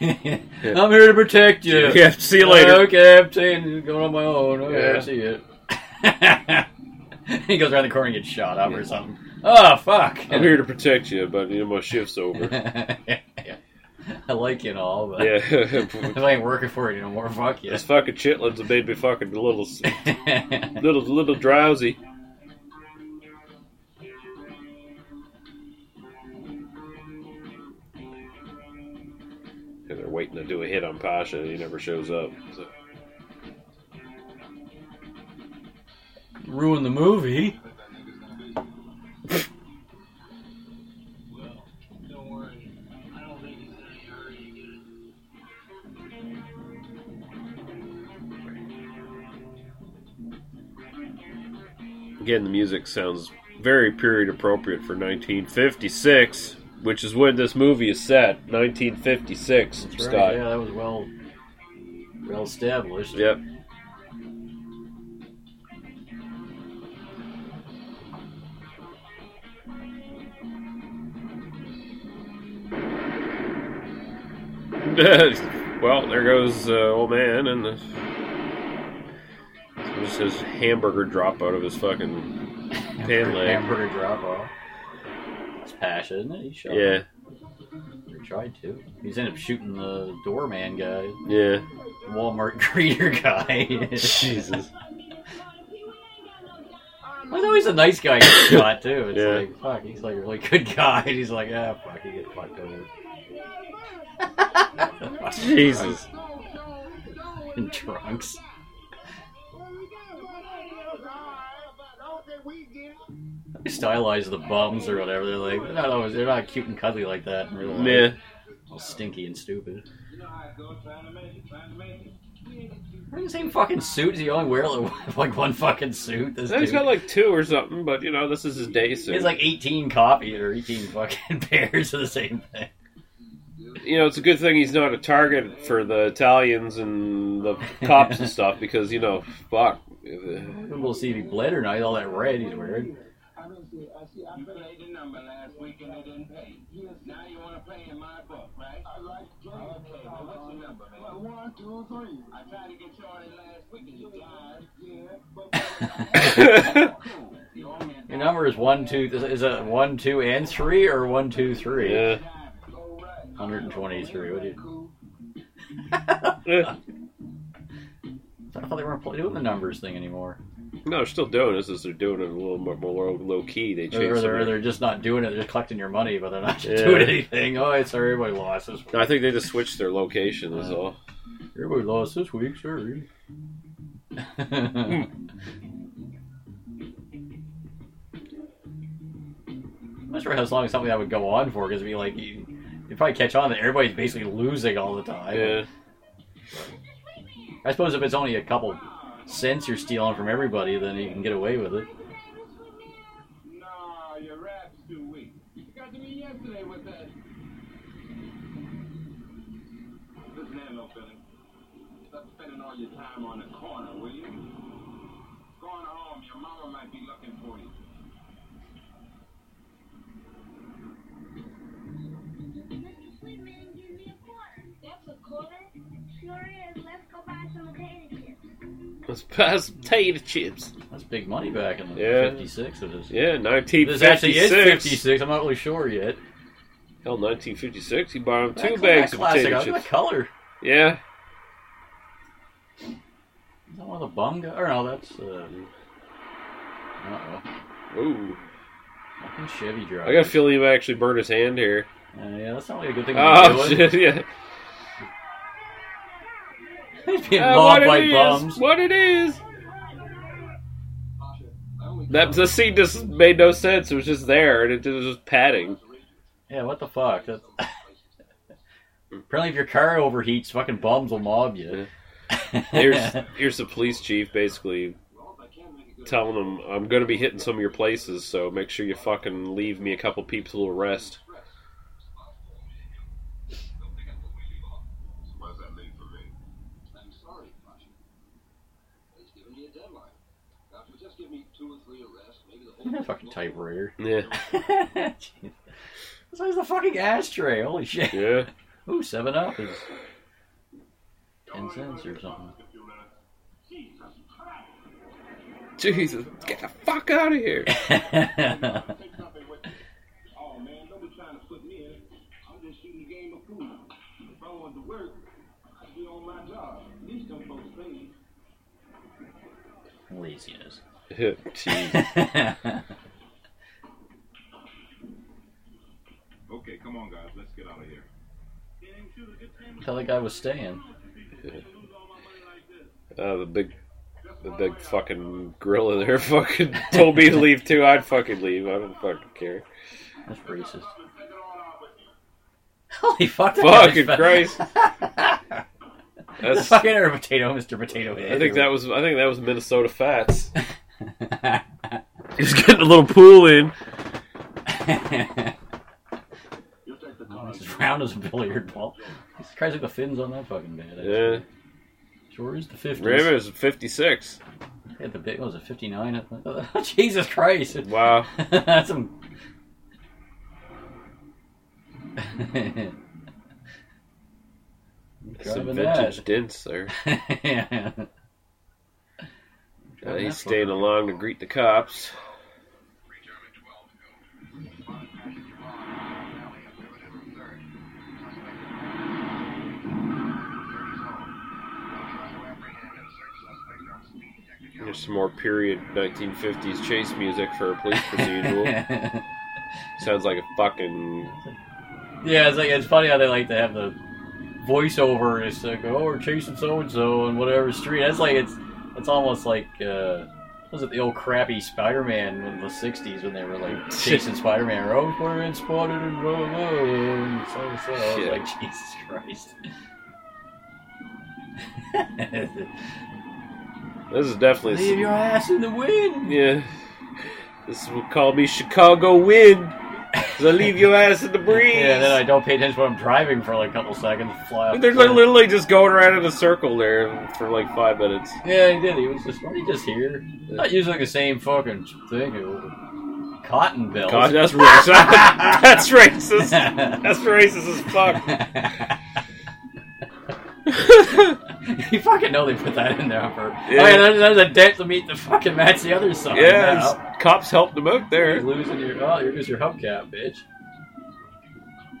I: Yeah.
B: I'm here to protect you. <laughs>
A: Yeah, see you later.
B: Okay, I'm taking going on my own. Okay,
A: Yeah.
B: see you. he goes around the corner and gets shot up or something. Oh fuck!
A: I'm here to protect you, but you know my shift's over. <laughs>
B: I like you and all, but
A: Yeah, <laughs>
B: if I ain't working for you no more, fuck you.
A: this fucking chitlins have made me fucking a little, <laughs> little, little drowsy. And they're waiting to do a hit on Pasha, and he never shows up. So.
B: Ruin the movie.
A: Again, the music sounds very period appropriate for 1956, which is when this movie is set. 1956,
B: That's
A: Scott.
B: right. Yeah, that was well, well established.
A: Yep. <laughs> well, there goes uh, old man, and the, there's his hamburger drop out of his fucking pan leg.
B: Hamburger drop off. It's passion, isn't it? He shot.
A: Yeah,
B: He tried to. He's ended up shooting the doorman guy,
A: yeah.
B: Walmart <laughs> greeter guy.
A: Jesus.
B: I thought he's always a nice guy gets <coughs> shot too. It's
A: Yeah.
B: like fuck, he's like a really good guy. And <laughs> he's like, ah, fuck, he gets fucked over. <laughs>
A: Jesus.
B: In trunks. Stylize the bums or whatever. They're like, they're not always, they're not cute and cuddly like that in real life.
A: Yeah.
B: All stinky and stupid.
G: You know how it goes, trying to make it, trying to make it.
B: Wearing the same fucking suit. Does he only wear like, <laughs> like one fucking suit? This
A: He's
B: dude.
A: got like two or something, but you know, this is his day suit.
B: He's like 18 copies or 18 <laughs> fucking pairs of the same thing.
A: you know, it's a good thing he's not a target for the Italians and the cops and <laughs> stuff because you know, fuck.
B: We'll see if he bled or not. All that red he's wearing.
G: You played the number last week and they didn't pay. Now you want to play in my book, right? I like Okay, well, what's your number, man?
C: One, two, three.
G: I tried to get you on it last week and you died.
C: Yeah, but
G: The
B: Your number is one, two. Is it one, two, and three, or one, two, three?
A: yeah.
B: 123. What do you? <laughs> I thought they weren't pl- doing the numbers thing anymore.
A: No, they're still doing this. Is they're doing it a little more, more low, key. They
B: Or
A: changed.
B: they're, they're just not doing it. They're just collecting your money, but they're not <laughs>
A: Yeah.
B: doing anything. Oh, it's everybody lost this.
A: I think they just switched their location. Is all.
B: Everybody lost this week. Sorry. <laughs> I'm not sure how long something that would go on for, because it'd be like you, you'd probably catch on that everybody's basically losing all the time.
A: Yeah.
B: I suppose if it's only a couple cents you're stealing from everybody, then you can get away with it.
G: Your rap's too weak. You got to me yesterday with that. Listen here, no feeling. Stop spending all your time on the corner, will you? Go on home. Your mama might be looking
J: chips.
A: Let's <laughs> pass potato chips.
B: That's big money back in the
A: Yeah.
B: 56 of this.
A: Yeah, 1956.
B: This actually is 56. I'm not really sure yet.
A: Hell, 1956. He bought him
B: That
A: two
B: cla-
A: bags
B: that
A: of
B: classic.
A: potato
B: I like
A: chips.
B: the color.
A: Yeah.
B: Is that one of the bum guy? Or no, that's. Uh oh.
A: Ooh.
B: Fucking Chevy driver.
A: I got a feeling he actually burned his hand here.
B: Uh, yeah, that's not really a good thing to be
A: Oh
B: doing. <laughs>
A: shit! Yeah.
B: He's being <laughs>
A: Uh,
B: mobbed
A: what
B: by
A: it is?
B: bums.
A: What it is? That the scene just made no sense. It was just there, and it was just padding.
B: Yeah, what the fuck? That's... <laughs> Apparently, if your car overheats, fucking bums will mob you. <laughs>
A: Here's here's the police chief basically telling them I'm going to be hitting some of your places, so make sure you fucking leave me a couple people to rest.
G: Why is that late for me?
E: I'm sorry, Pasha. He's giving me a deadline. Now, if you just give me two or three arrests, maybe the whole <laughs>
B: fucking typewriter.
A: Yeah,
B: Jeez. <laughs> This is the fucking ashtray. Holy shit.
A: yeah. <laughs>
B: Ooh, 7 Up is 10 cents or something.
A: Jesus, get the fuck out of here!
G: Take something with you. Oh man, don't be trying to put me in. I'm just shooting a game of food. If I wanted to work, I'd be on my job. At least them folks pay me.
B: Laziness.
A: Jeez. <laughs>
G: Okay, come on guys, let's get out of here.
B: Tell the guy was staying.
A: Uh, the big, the big fucking gorilla there <laughs> fucking told me to leave too. I'd fucking leave. I don't fucking care.
B: That's racist. <laughs> Holy fuck! that guy
A: Fucking
B: was-
A: Christ!
B: the
A: That's,
B: fucking or potato, Mr. Potato Head.
A: I think that was. I think that was Minnesota Fats. <laughs> He's getting a little pool in.
B: Oh, it's as round as a billiard ball. These guys like the fins on that fucking bad.
A: Yeah,
B: Sure is the 50s.
A: Raven is fifty six.
B: Yeah, the big, what was it 59? Jesus Christ.
A: Wow. <laughs>
B: That's some.
A: Some vintage
B: that.
A: dents there. <laughs>
B: yeah. Driving
A: he's staying along to greet the cops. There's some more period 1950s chase music for a police procedural. <laughs> Sounds like a fucking
B: yeah, it's like it's funny how they like to have the voiceover. It's like, oh, we're chasing so and so on whatever street. That's like it's it's almost like uh, was it the old crappy Spider-Man in the '60s when they were like <laughs> chasing Spider-Man? Oh, Spider-Man spotted and blah blah. blah, and So so. Like, <laughs> Jesus Christ. <laughs>
A: This is definitely
B: Leave your ass in the wind.
A: yeah. This is what call me Chicago wind. I leave your ass in the breeze.
B: Yeah, and then I don't pay attention when I'm driving for like a couple seconds. Fly off
A: They're
B: the cliff.
A: literally just going around in a circle there for like five minutes.
B: Yeah, he did. He was just, wasn't he just here? Not using the same fucking thing. Cotton bells.
A: God, that's <laughs> racist. <laughs> that's racist. <laughs> That's racist as fuck. <laughs>
B: you fucking know they put that in there for.
A: Yeah.
B: Oh, yeah, there's, there's a dent to meet the fucking match the other side.
A: yeah, cops helped them out there.
B: You're losing your. Oh, you're losing your hubcap, bitch.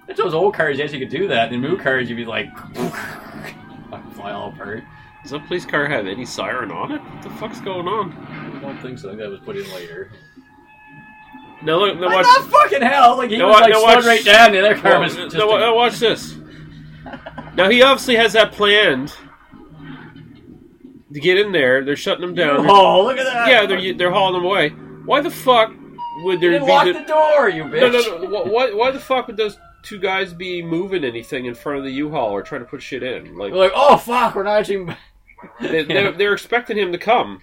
B: It's those old cars, yes, you could do that. In new cars, you'd be like. <laughs> fucking fly all apart.
A: Does that police car have any siren on it? What the fuck's going on?
B: I don't think so. I think that was put in later.
A: Now look, now
B: What
A: watch.
B: the fucking hell? Like he
A: No,
B: was
A: wa-
B: like
A: no,
B: slowed right down. The other car
A: Well,
B: was just.
A: wa-
B: a-
A: now watch this. Now he obviously has that planned to get in there. They're shutting them down.
B: Oh, look at that!
A: Yeah, they're they're hauling them away. Why the fuck would there be
B: lock
A: the,
B: the door, you bitch.
A: no no no? Why why the fuck would those two guys be moving anything in front of the U-Haul or trying to put shit in? Like
B: We're like, oh fuck, we're not actually.
A: they, they're expecting him to come,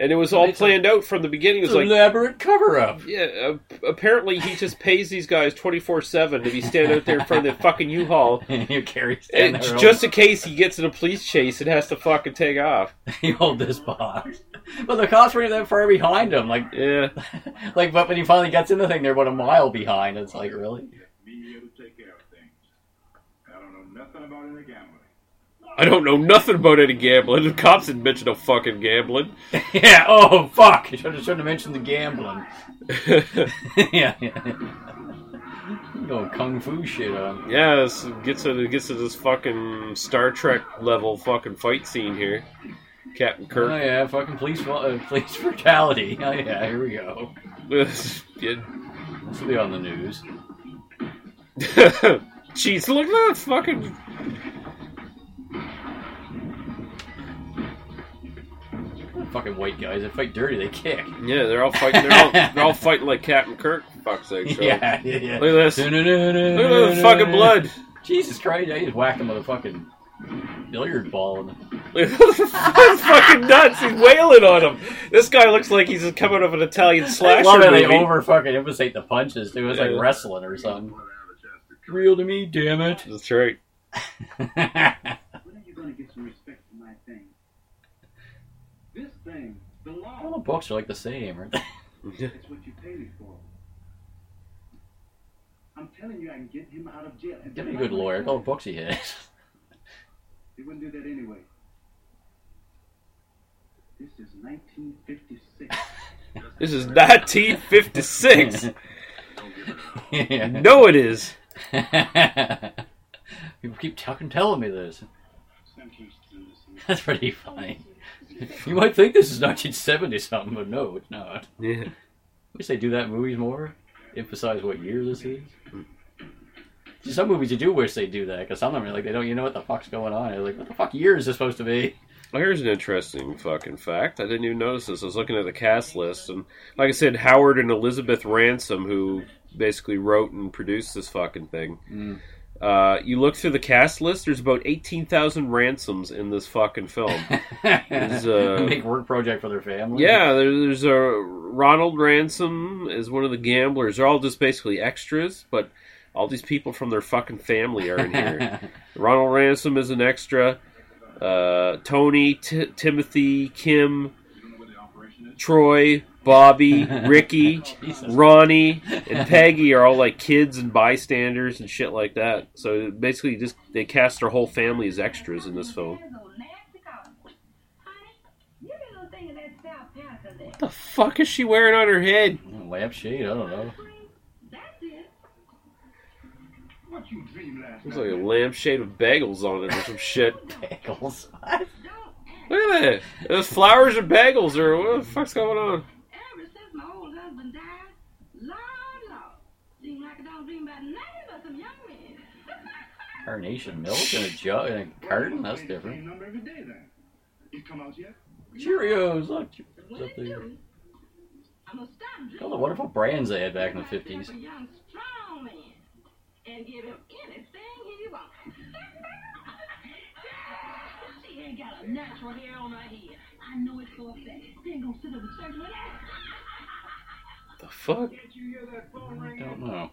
A: and it was all
B: It's a-
A: planned out from the beginning. It was
B: an
A: like
B: elaborate cover up.
A: yeah, uh, apparently he just pays these guys twenty four seven to be standing out there in front of the fucking U-Haul. <laughs>
B: you carry
A: And
B: stand there,
A: just in case he gets in a police chase and has to fucking take off. <laughs>
B: you hold this box. But the cops weren't that far behind him. Like,
A: Yeah. <laughs>
B: like, but when he finally gets in the thing, they're about a mile behind. It's like, really?
G: Be here to take care of things. I don't know nothing about any gambling.
A: I don't know nothing about any gambling. The cops didn't mention no fucking gambling. <laughs>
B: yeah. Oh fuck! You should have, should have mentioned the gambling. <laughs> yeah. yeah. Going kung fu shit on.
A: yeah, this gets to gets to this fucking Star Trek level fucking fight scene here. Captain Kirk.
B: Oh yeah, fucking police, uh, police brutality. <laughs> Oh yeah, here we go. This will be on the news.
A: Jeez, look at that fucking.
B: Fucking white guys. They fight dirty. They kick.
A: Yeah, they're all fighting. They're all, they're all <laughs> fighting like Captain Kirk. For fuck's sake. So.
B: Yeah, yeah, yeah.
A: Look at this.
B: Look
A: Look at the fucking blood.
B: Jesus Christ! I just whacked him with a fucking billiard ball. <laughs> And
A: That's fucking nuts. He's wailing on him. This guy looks like he's coming of an Italian
B: I
A: slasher
B: love it. They over fucking emphasize the punches. too. It was like wrestling or something. Real to me, damn it.
A: That's right. <laughs>
F: When are you going to get some respect for my thing? This thing, the law,
B: All the books are like the same, aren't they? <laughs>
F: it's what you paid me for. I'm telling you, I can get him out of jail.
B: Give me a good lawyer. Look all the books he has. <laughs>
F: He wouldn't do that anyway. This is 1956. <laughs>
A: This is 1956.
B: yeah.
A: no, it is.
B: People keep fucking telling me this. That's pretty funny. You might think this is 1970 something, but no, it's not.
A: Yeah.
B: Wish they do that in movies more. Emphasize what year this is. See, some movies you do wish they do that because some of them are like they don't. You know what the fuck's going on? They're like, what the fuck year is this supposed to be?
A: Well, here's an interesting fucking fact. I didn't even notice this. I was looking at the cast list, and like I said, Howard and Elizabeth Ransom, who basically wrote and produced this fucking thing.
B: Mm.
A: Uh, you look through the cast list. There's about eighteen thousand ransoms in this fucking film. <laughs> It's, uh,
B: Make work project for their family.
A: Yeah, there, there's a Ronald Ransom is one of the gamblers. They're all just basically extras, but all these people from their fucking family are in here. <laughs> Ronald Ransom is an extra. Uh, Tony, T- Timothy, Kim, Troy, Bobby, <laughs> Ricky, Ronnie, and Peggy are all like kids and bystanders and shit like that. So basically, just they cast their whole family as extras in this film. What the fuck is she wearing on her head?
B: Lampshade. I don't know.
G: What you dream last
A: Looks like a lampshade with bagels on it or some shit. <laughs>
B: Bagels.
A: Look at that. There's flowers and bagels, or what the fuck's going on?
D: Ever since my old husband died, Lord, Lord, seems like I don't dream about nothing but some young men.
B: Carnation milk in a jug in a carton. That's different.
G: number every day then. You come out yet?
B: Cheerios. Look.
D: They do.
B: All the wonderful brands they had back in the fifties.
D: and give him anything he wants. she ain't got a natural hair on her head. I know it for a fact. Ain't gonna sit up and search.
A: The fuck?
B: I don't know.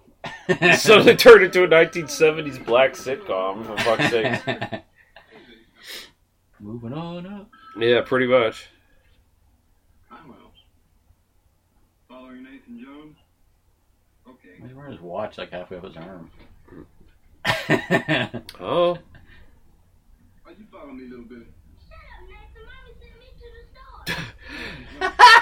B: <laughs>
A: Suddenly turned into a 1970s black sitcom, for fuck's sake. <laughs>
B: Moving on up.
A: Yeah, pretty much.
G: I'm out. Following Nathan Jones? Okay.
B: He's wearing his watch like halfway up his arm.
A: Oh, <laughs>
G: Why'd you follow me a little bit?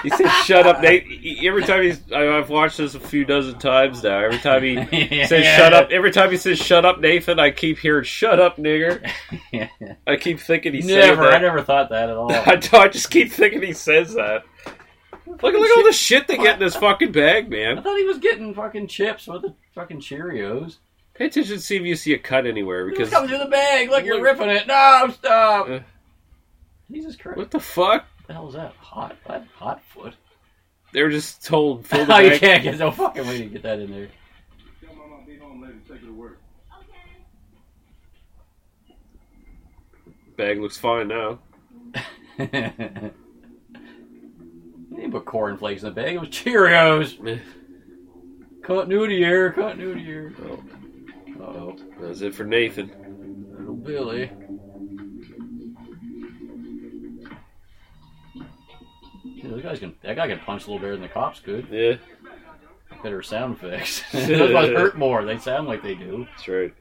A: He said, "Shut up, Nate." Every time he's, I- I've watched this a few dozen times now. Every time he <laughs> says
B: Yeah.
A: "shut up," every time he says "shut up, Nathan," I keep hearing "shut up, nigger."
B: Yeah. <laughs>
A: I keep thinking he
B: Never. I never thought that at all. <laughs>
A: I, I just keep thinking he says that. Look, look at all the shit they get in this fucking bag, man.
B: I thought he was getting fucking chips with the fucking Cheerios.
A: Pay attention to see if you see a cut anywhere
B: Because coming through the bag. Look, you're
A: Look.
B: ripping it. No, stop.
A: Uh.
B: Jesus Christ.
A: what the fuck?
B: What the hell is that? Hot? What? Hot foot?
A: They were just told <laughs> fill oh, the
B: Oh, you
A: bag.
B: can't get no fucking way to get that in there.
G: Tell Mama I'll be home later. Take her to work.
A: Bag looks fine now. <laughs>
B: They didn't put cornflakes in the bag. It was Cheerios. <laughs> Continuity error. Continuity error.
A: Oh,
B: Oh,
A: that's it for Nathan.
B: little Billy. Yeah, those guys can. That guy can punch a little better than the cops could.
A: Yeah,
B: Better sound effects. <laughs> <laughs> those must hurt more. They sound like they do.
A: that's right.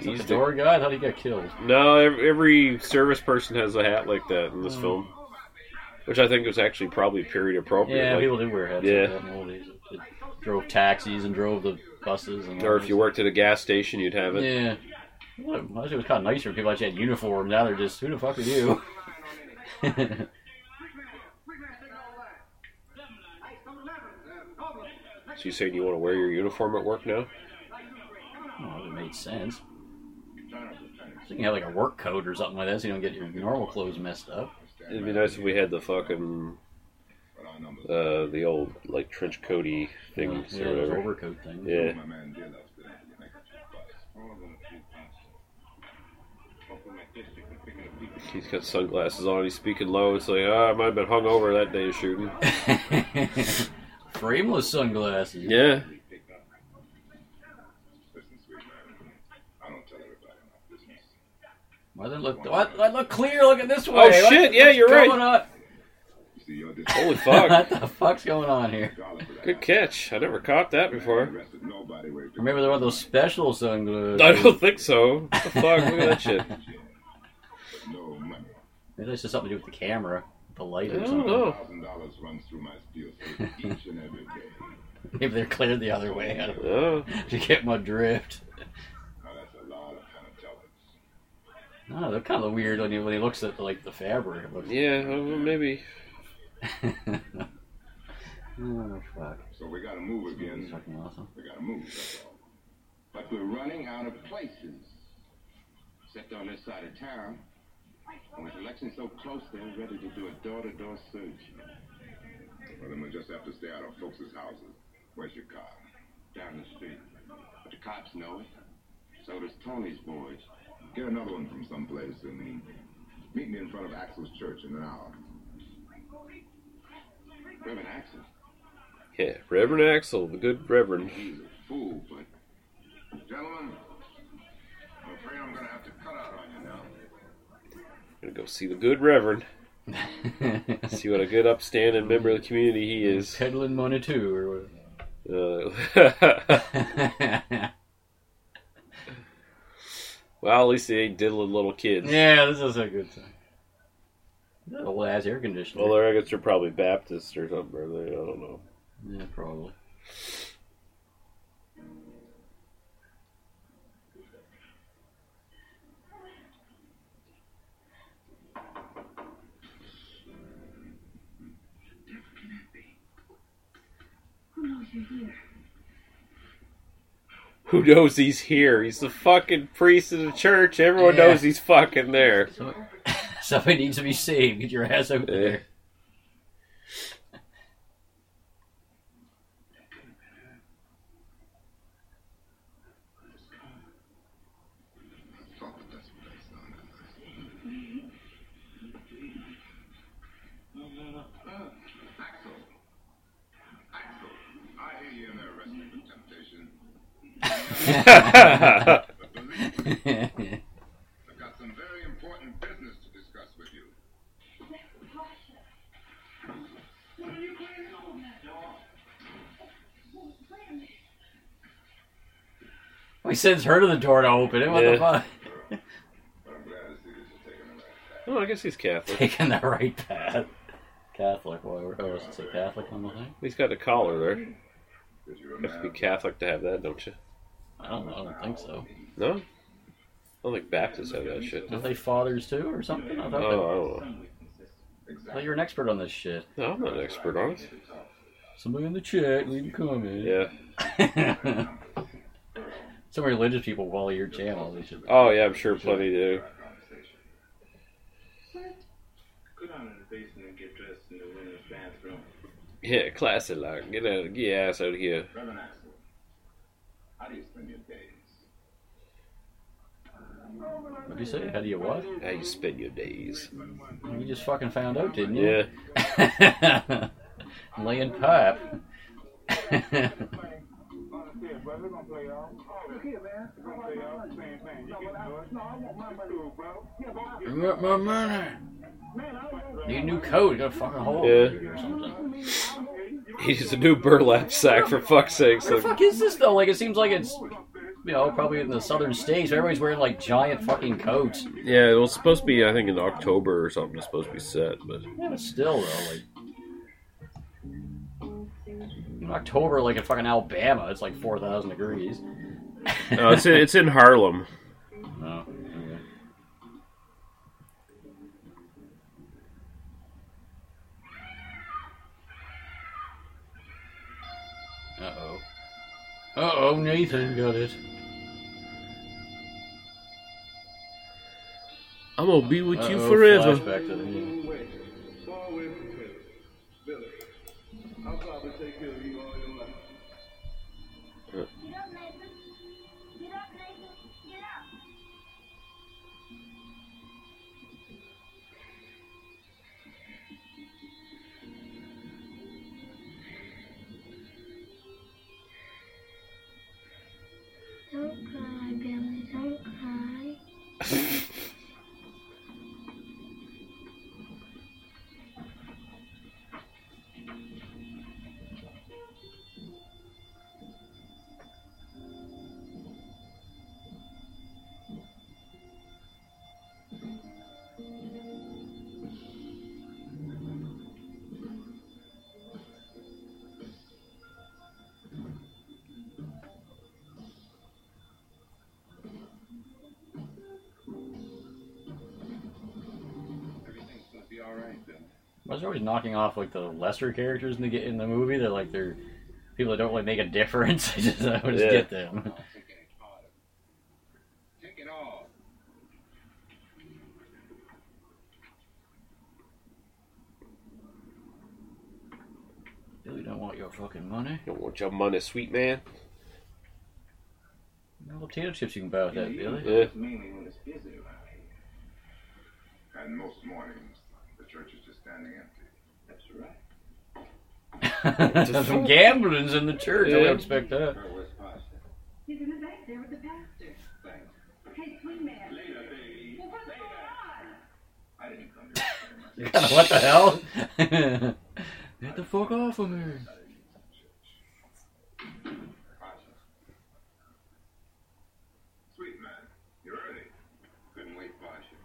A: He's
B: the door guy? I thought he got killed.
A: No, every, every service person has a hat like that in this oh. film, which I think was actually probably period appropriate.
B: Yeah,
A: like-
B: people do wear hats
A: Yeah.
B: like in the old days. It drove taxis and drove the buses. And
A: or if you worked at a gas station, you'd have it.
B: Yeah. Well, I it was kind of nicer. People actually had uniforms. Now they're just, who the fuck are you? <laughs>
A: So you saying you want to wear your uniform at work now?
B: Oh, it made sense. So you can have like a work coat or something like that so you don't get your normal clothes messed up.
A: It'd be nice if we had the fucking uh, the old like trench coaty things
B: yeah,
A: or
B: those
A: whatever.
B: overcoat things.
A: Yeah.
C: My man did upstairs. Make a fuss.
K: All of them a few passes. Open my district and picking up people.
A: He's got sunglasses on. He's speaking low. It's like, ah, I might have been hung over that day of shooting. <laughs>
B: Frameless sunglasses.
A: Yeah.
C: Listen, sweet man. I don't tell everybody my business.
B: Why they look? Why, why look clear? Looking this way.
A: Oh,
B: What-
A: shit, yeah, you're right.
B: on?
C: You see, your <laughs>
A: Holy fuck. <laughs>
B: what the fuck's going on here?
A: Good catch. I never caught that before.
C: Remember nobody where
B: Or maybe they're one those special sunglasses.
A: I don't think so. What the fuck? Look at that shit. <laughs>
C: no money.
B: Maybe that's just something to do with the camera, the light or something.
A: know.
C: Thousand dollars runs through my steel safe each and every day.
B: Maybe they're cleared the other way. I don't oh. know.
A: Oh.
B: To get my drift.
C: Now that's a lot of penitentials.
B: No, they're kind of weird when he when he looks at like the fabric. It looks...
A: Yeah, well, maybe. <laughs>
B: oh fuck!
C: So we gotta move
B: It's
C: again.
B: fucking awesome.
C: We gotta move, that's all. But we're running out of places. Except on this side of town. And with elections so close, they're ready to do a door-to-door search. Well, then we'll just have to stay out of folks' houses. Where's your car? Down the street. But the cops know it. So does Tony's boys. Get another one from someplace and meet me in front of Axel's church in an hour. Reverend Axel?
A: Yeah, Reverend Axel, the good Reverend.
C: He's a fool, but... Gentlemen, I'm afraid I'm gonna have to cut out on you now.
A: I'm Gonna go see the good Reverend. <laughs> See what a good, upstanding member of the community he is.
B: Peddling money too, or
A: Uh,
B: what? <laughs> <laughs>
A: well, at least they ain't diddling little kids.
B: yeah, this is a good thing. That old ass air conditioner.
A: Well, I guess they're probably Baptists or something, or they, I don't know.
B: yeah, probably.
D: Who you're here?
A: Who knows he's here? He's the fucking priest of the church. Everyone
B: Yeah.
A: knows he's fucking there.
B: So, <laughs> somebody needs to be saved. Get your ass over
A: Yeah.
B: there.
C: Thought that that's what that sounded like. Axel. Axel. I hear you in there wrestling with temptation. But believe me, I've got some very important business to discuss with you.
B: we sends her to the door to open it. What
A: Yeah.
B: the fuck?
C: But I'm glad to see that you're taking the right path.
A: Oh, I guess he's Catholic.
B: Taking the right path. Catholic. Why? Why does it say Catholic on the thing?
A: He's got a collar there.
C: You
A: You have to be? Catholic to have that, don't you?
B: I don't know. I don't think so.
A: No? I don't think Baptists have that shit.
B: Are they fathers too, or something? I thought,
A: Oh,
B: they-
A: I don't know.
B: I thought you're an expert on this shit.
A: No, I'm not an expert on it.
B: Somebody in the chat, leave a comment.
A: Yeah. <laughs>
B: Some religious people follow your channel. They should.
A: Oh, yeah, I'm sure plenty do.
K: Go down in the basement and get dressed in the women's bathroom.
A: Yeah, classy like. Get out, get your ass out of here.
C: Reverend Axel, how do you spend your days?
B: What'd you say? How do you what?
A: How you spend your days.
B: You just fucking found out, didn't you?
A: Yeah. <laughs>
B: Laying pipe. <laughs> You got my money. Need a new coat. You got a fucking hole
A: Yeah.
B: in it or something.
A: He's a new burlap sack, for fuck's sake.
B: Where the
A: So,
B: fuck is this though? Like it seems like it's, you know, probably in the southern states. Everybody's wearing like giant fucking coats.
A: yeah, it was supposed to be, I think, in October or something. It's supposed to be set, but.
B: Yeah, but still though, like. In October, like in fucking Alabama, it's like four thousand degrees.
A: No, it's in, it's in Harlem. <laughs>
B: Oh, Uh oh, Nathan got it.
A: I'm gonna be with you
B: Uh-oh,
A: forever.
B: Flashback to the Why is always knocking off like the lesser characters in the in the movie? They're like they're people that don't really make a difference. <laughs> I just I would just
A: Yeah.
B: get them.
C: I'll take any part of it. Take.
B: Billy don't want your fucking money.
A: Don't want your money, sweet man.
B: No potato chips you can buy with that, Billy.
A: Yeah.
C: Mainly when it's busy around here. And most mornings, the church is just standing empty. That's right. <laughs>
B: Some <laughs> gambling's in the church. I
A: Yeah.
B: would expect that.
C: Where's Pastor?
D: He's in the back there with the pastor.
C: Thanks.
D: Hey, sweet man.
C: Later, baby.
D: Well, what's going on?
C: I didn't come here to say <laughs>
B: what the hell? Get the fuck off of me.
C: Pastor. Sweet man, you're early. Couldn't wait, Pastor.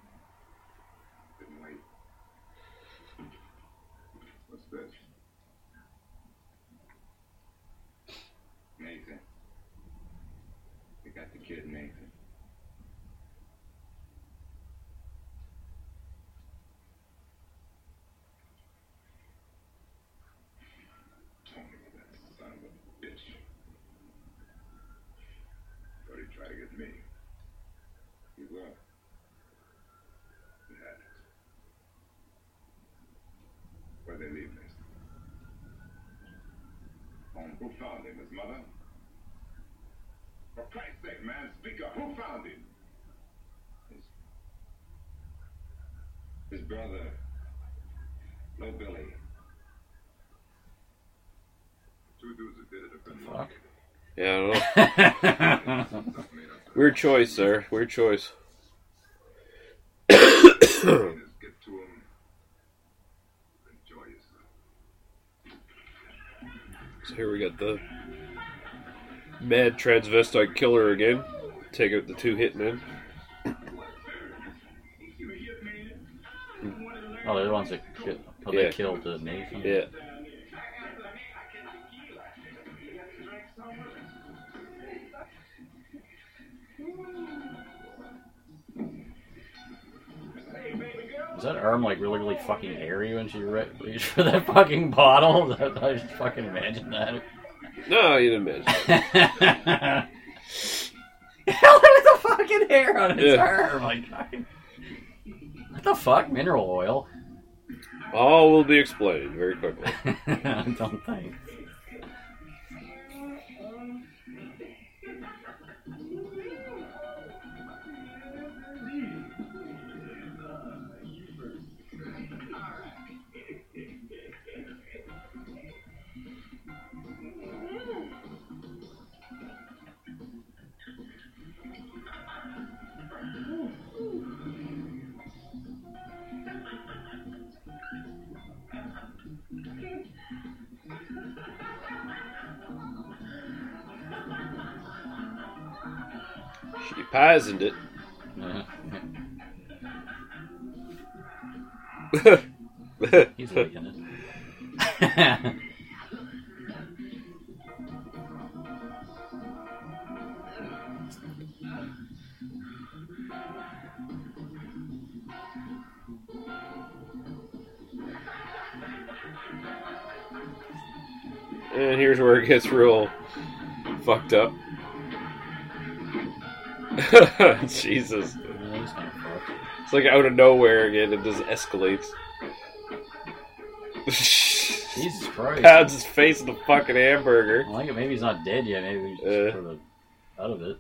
C: Couldn't wait. What's this? Nathan. We got the kid Nathan. Tony, that son of a bitch. Thought he'd try to get me. He will. He had it. Where'd they leave Nathan? Home. Who found him? His mother? For Christ's sake, man, speak up. Who found him? His, his brother. No Billy. Two dudes that did it have been
B: Fuck.
A: Yeah, I don't know. <laughs>
C: Stuff made up to
A: Weird choice, sir. Weird choice.
C: Just get to him. Enjoy yourself.
A: So here we got the mad transvestite killer again. Take out the two hitmen.
B: Oh, they're the ones that ki- oh,
A: Yeah.
B: killed uh, Nathan.
A: Yeah.
B: That arm like really, really fucking hairy when she re- reached for that fucking bottle? <laughs> I just fucking imagine that.
A: No, you didn't imagine. <laughs>
B: Hell, look at the fucking hair on its
A: Yeah.
B: arm. Oh like, what the fuck? Mineral oil?
A: All will be explained very quickly.
B: I <laughs> don't think.
A: She poisoned it. <laughs>
B: He's liking it.
A: and here's where it gets real fucked up. <laughs> Jesus.
B: Yeah, he's kind of fucked.
A: It's like out of nowhere again, it just escalates. <laughs>
B: Jesus Christ.
A: Pounds his face in the fucking hamburger.
B: I like it. Maybe he's not dead yet. Maybe he's just sort of out of it.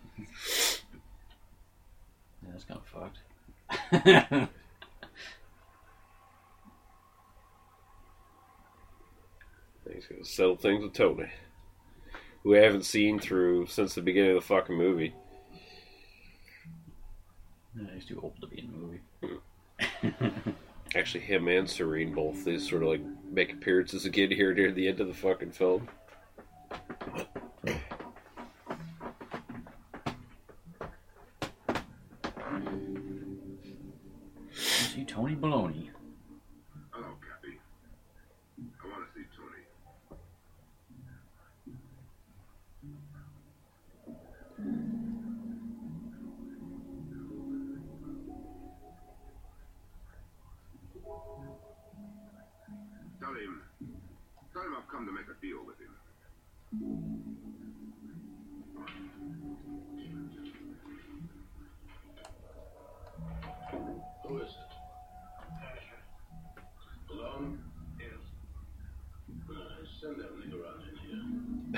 B: Yeah, that's kind of fucked. <laughs>
A: He's gonna settle things with Tony, who I haven't seen through since the beginning of the fucking movie.
B: Yeah, he's too old to be in the movie. Hmm.
A: Actually, him and Serene both they sort of like make appearances again here near the end of the fucking film.
B: see Tony Baloney.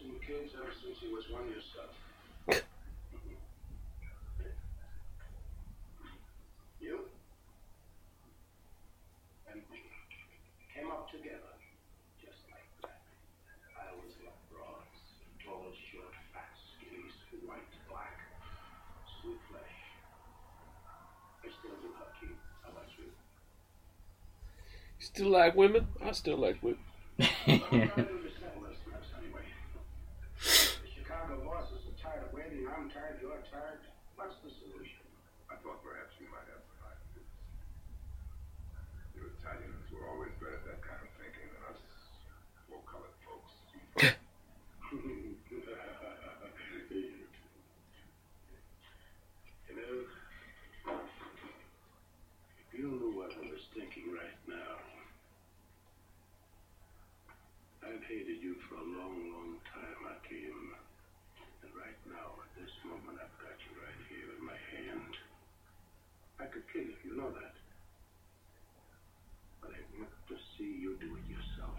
E: you've been producing kids ever since he was one yourself. you and me came up together just like that. I always loved broads, tall, short, fat, skinny, white, black, sweet flesh. I still do, Hakeem. How about you?
A: Still like women? I still like women. <laughs>
E: I'm trying to do this settlers mess anyway. The Chicago bosses are tired of waiting. I'm tired. You're tired. What's the solution?
C: I thought perhaps you might have some ideas. You Italians were always good at that kind of thinking than us full-colored folks.
E: you know, if you knew what I was thinking right now, I've hated you for a long, long time, Hakim. And right now, at this moment, I've got you right here in my hand. I could kill you, you know that. But I want to see you do it yourself.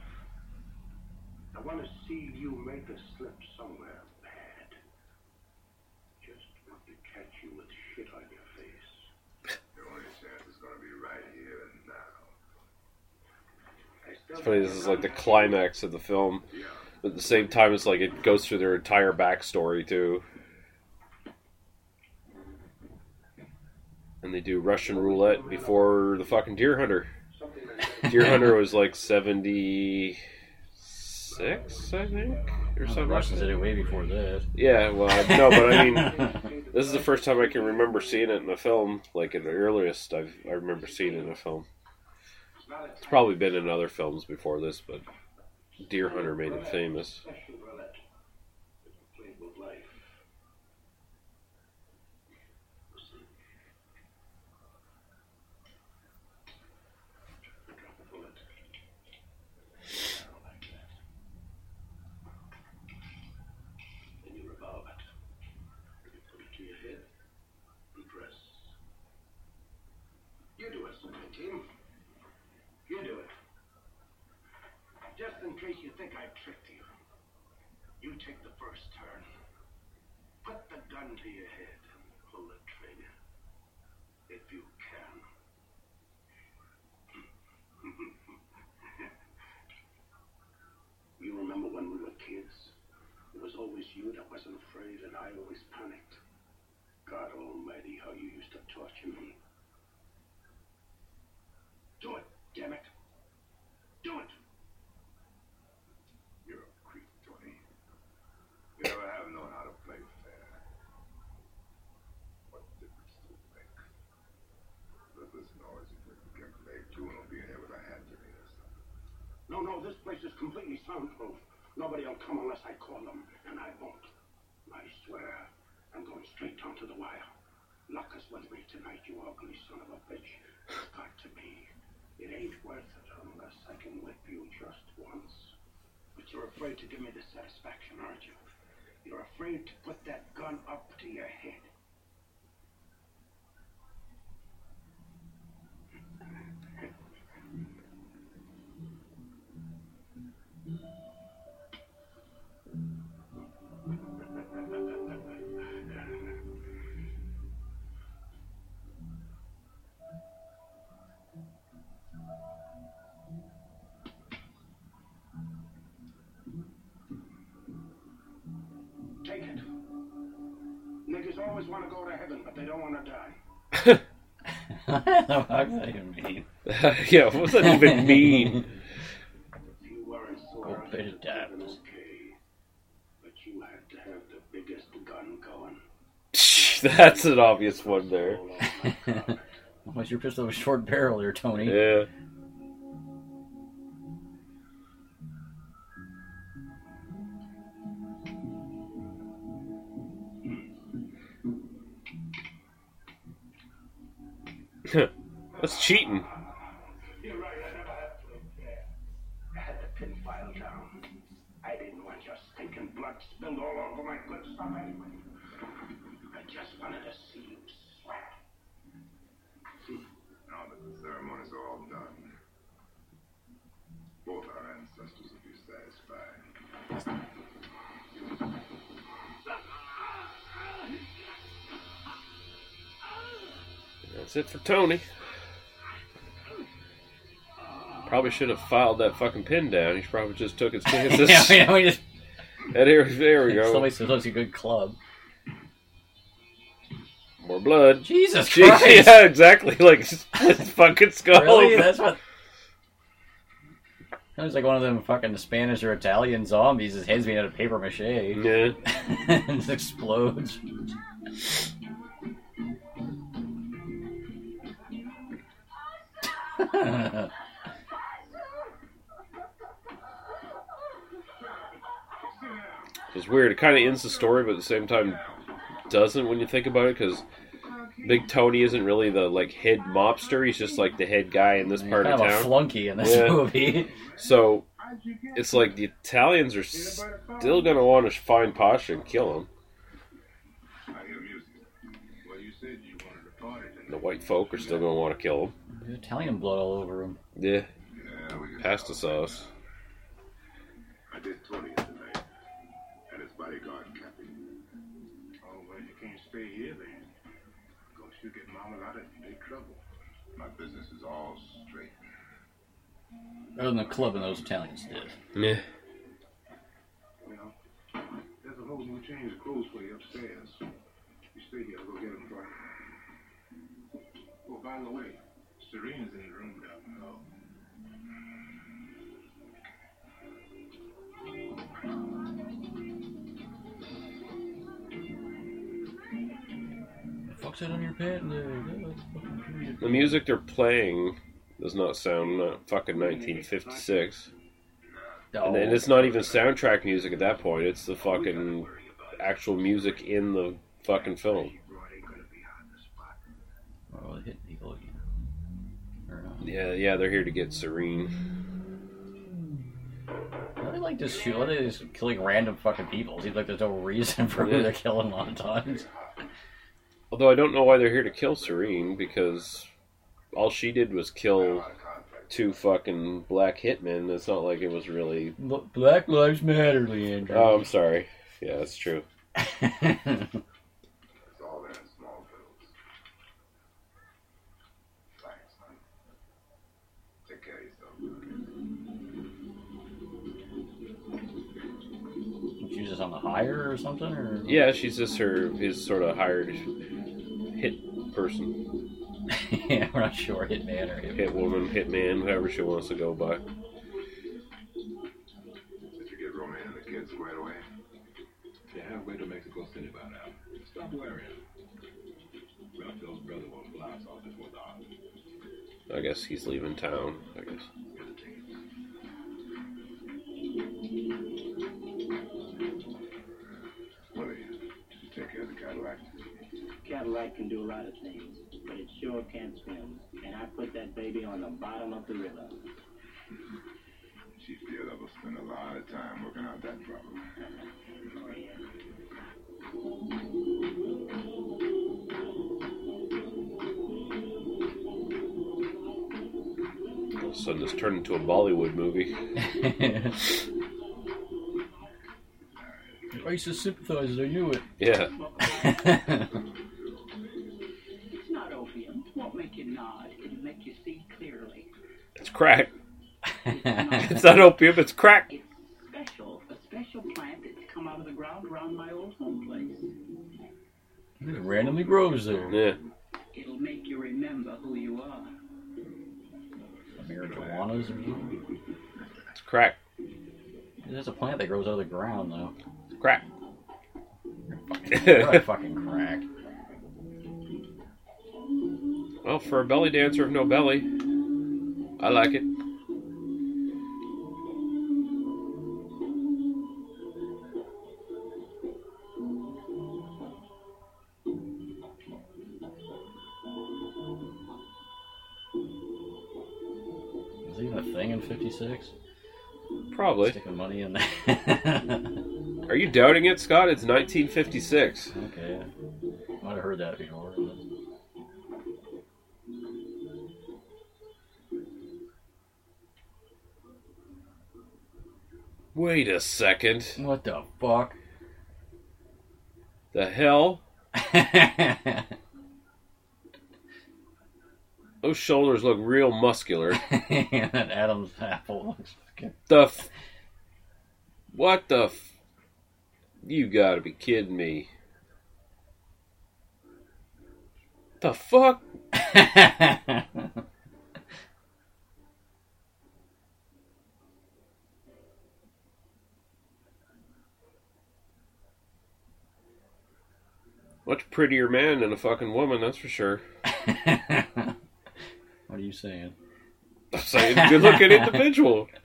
E: I want to see you make a slip somewhere bad. Just want to catch you with shit on your face.
C: The only chance is going to be right here and now.
A: It's funny, this is like the climax of the film. But at the same time, it's like it goes through their entire backstory, too. And they do Russian roulette before the fucking Deer Hunter. Deer Hunter was like 76, I think? Or
B: The
A: something.
B: Russians did it way before that.
A: Yeah, well, no, but I mean, <laughs> this is the first time I can remember seeing it in a film. Like, in the earliest I've, I remember seeing it in a film. It's probably been in other films before this, but Deer Hunter made it famous.
E: Special roulette. Played with life. Listen. Drop a bullet. Down like that. Then you revolve it. You put it to your head and press. You do it, team. You do it. Just in case you think I tricked you. You take the first turn. Put the gun to your head and pull the trigger. if you can. you remember when we were kids? It was always you that wasn't afraid, and I always panicked. God Almighty, how you used to torture me. Do it, damn it. Do it.
G: You're a creep, Tony. You never have known how to play fair. What difference does it make? Let this noise you think you can play too and will be in here with a hand grenade or something.
E: No, no, this place is completely soundproof. Nobody will come unless I call them, and I won't. I swear, I'm going straight down to the wire. Lock us with me tonight, you ugly son of a bitch. It's got to be. It ain't worth it unless I can whip you just once. But you're afraid to give me the satisfaction, aren't you? You're afraid to put that gun up to your head. Always want to go to heaven, but they don't want to die. <laughs>
B: what the fuck does that even mean? <laughs>
A: yeah, what does that even <laughs> mean?
E: If you weren't so
B: Oh, bit of depth.
E: okay. But you had to have the biggest gun going.
A: That's an obvious one there.
E: All over my car.
B: What's your pistol with a short barrel there, Tony?
A: Yeah. That's cheating.
E: I never had to play. I had the pin file down. I didn't want your stinking blood spilled all over my good stuff anyway.
A: That's it for Tony. Probably should have filed that fucking pin down. He probably just took his <laughs> chances.
B: yeah, we, we just
A: And here, there we go.
B: somebody says that's a good club.
A: More blood.
B: Jesus <laughs>
A: Gee,
B: Christ!
A: yeah, exactly. <laughs> Like his fucking skull.
B: Really? That's what. That was like one of them fucking Spanish or Italian zombies. His head's made out of paper mache.
A: Yeah.
B: and it explodes. <laughs>
A: It's weird. It kind of ends the story, but at the same time doesn't when you think about it, because Big Tony isn't really the like head mobster. He's just like the head guy in this
B: He's
A: part
B: kind
A: of
B: of a
A: town.
B: flunky in this
A: Yeah.
B: movie.
A: So it's like the Italians are still gonna want to find Pasha and kill him.
G: I hear music. Well, you said you wanted a party
A: The white folk are still gonna want to kill him.
B: There's Italian blood all over him.
A: Yeah,
G: Yeah, we can
A: pasta
G: talk.
A: sauce.
G: I did 20 tonight. And his bodyguard, Cappy.
C: Oh, well, you can't stay here then. Because you get Mama out of big trouble.
G: My business is all straight.
B: Other than the club and those Italians did.
A: Yeah.
C: Well, there's a whole new change of clothes for you upstairs. You stay here. I'll go get them for you. Oh, by the way, Serena's in the room down below.
B: Fuck's that on your pant? there?
A: The music they're playing does not sound uh, fucking 1956. And then it's not even soundtrack music at that point. It's the fucking actual music in the fucking film. Yeah, yeah, they're here to get Serene.
B: They like just shoot? Are they just killing random fucking people? Seems like there's no reason <laughs> for who they're killing a lot of times.
A: Although I don't know why they're here to kill Serene because all she did was kill two fucking black hitmen. It's not like it was really.
B: Black Lives Matter, Leandro.
A: Oh, I'm sorry. Yeah, that's true. <laughs>
B: just on the hire or something, or
A: Yeah, she's just her his sort of hired hit person, <laughs>
B: yeah, we're not sure, hitman or hit.
A: hit woman, hit man, whoever she wants to go by.
C: Did you get Roman and the kids squared away?
I: They're halfway to Mexico City by now. Stop worrying. Raphael's brother won't blast off before dark.
A: I guess he's leaving town. I guess.
C: Take care of the Cadillac?
F: Cadillac can do a lot of things, but it sure can't swim. And I put that baby on the bottom of the river.
C: Chief Daredevil spent a lot of time working out that problem.
F: Oh, yeah.
A: All of a sudden, this turned into a Bollywood movie. <laughs>
B: Racist sympathizers, I knew it.
A: Yeah.
F: It's not opium. Won't make you nod. It'll make you see clearly.
A: It's crack. <laughs> It's not opium, it's crack.
F: It's special. A special plant that's come out of the ground around my old home place.
B: it randomly grows there.
A: Yeah.
F: It'll make you remember who you are.
B: Marijuanas.
A: It's crack.
B: There's a plant that grows out of the ground, though.
A: Crack.
B: What a <laughs> fucking crack.
A: well, for a belly dancer of no belly, I like it.
B: Was even a thing in '56?
A: Probably.
B: Sticking money in there. <laughs>
A: Are you doubting it, Scott? It's 1956.
B: okay. Might have heard that before.
A: Wait a second.
B: What the fuck?
A: The hell? <laughs> Those shoulders look real muscular. <laughs>
B: that Adam's apple looks fucking.
A: The f- What the f- You gotta be kidding me. The fuck? <laughs> Much prettier man than a fucking woman, that's for sure. <laughs>
B: what are you saying?
A: I'm saying good looking individual. <laughs>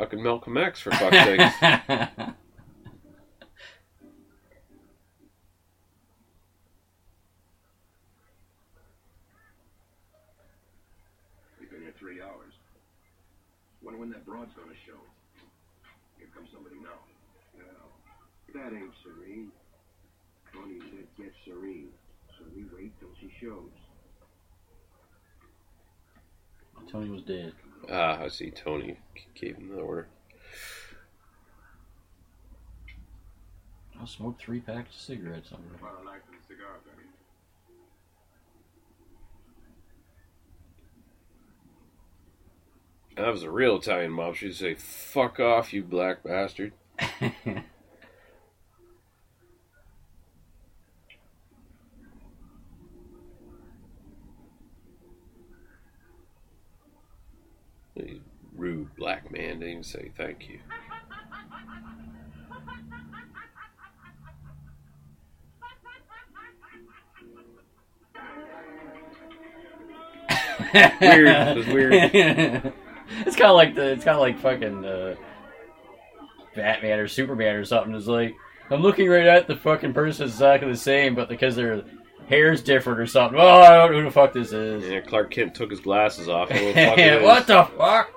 A: Fucking Malcolm X for fuck's sake. <laughs>
E: We've been here three hours. Wonder when that broad's gonna show. Here comes somebody now.
C: Well, that ain't Serene. Tony said get Serene, so we wait till she shows.
B: Tony was dead.
A: Ah, I see. Tony gave him the order.
B: I smoked three packs of cigarettes on
C: About a knife and a cigar, Benny.
A: That was a real Italian mob. She'd say, "Fuck off, you black bastard." <laughs>
B: it.
A: You rude black man didn't even say thank you. Weird. It was weird. <laughs>
B: it's kind of like the. It's kind of like fucking uh, Batman or Superman or something. It's like I'm looking right at the fucking person exactly the same, but because their hair's different or something. Oh, I don't know who the fuck this is.
A: Yeah, Clark Kent took his glasses off. <laughs> What the fuck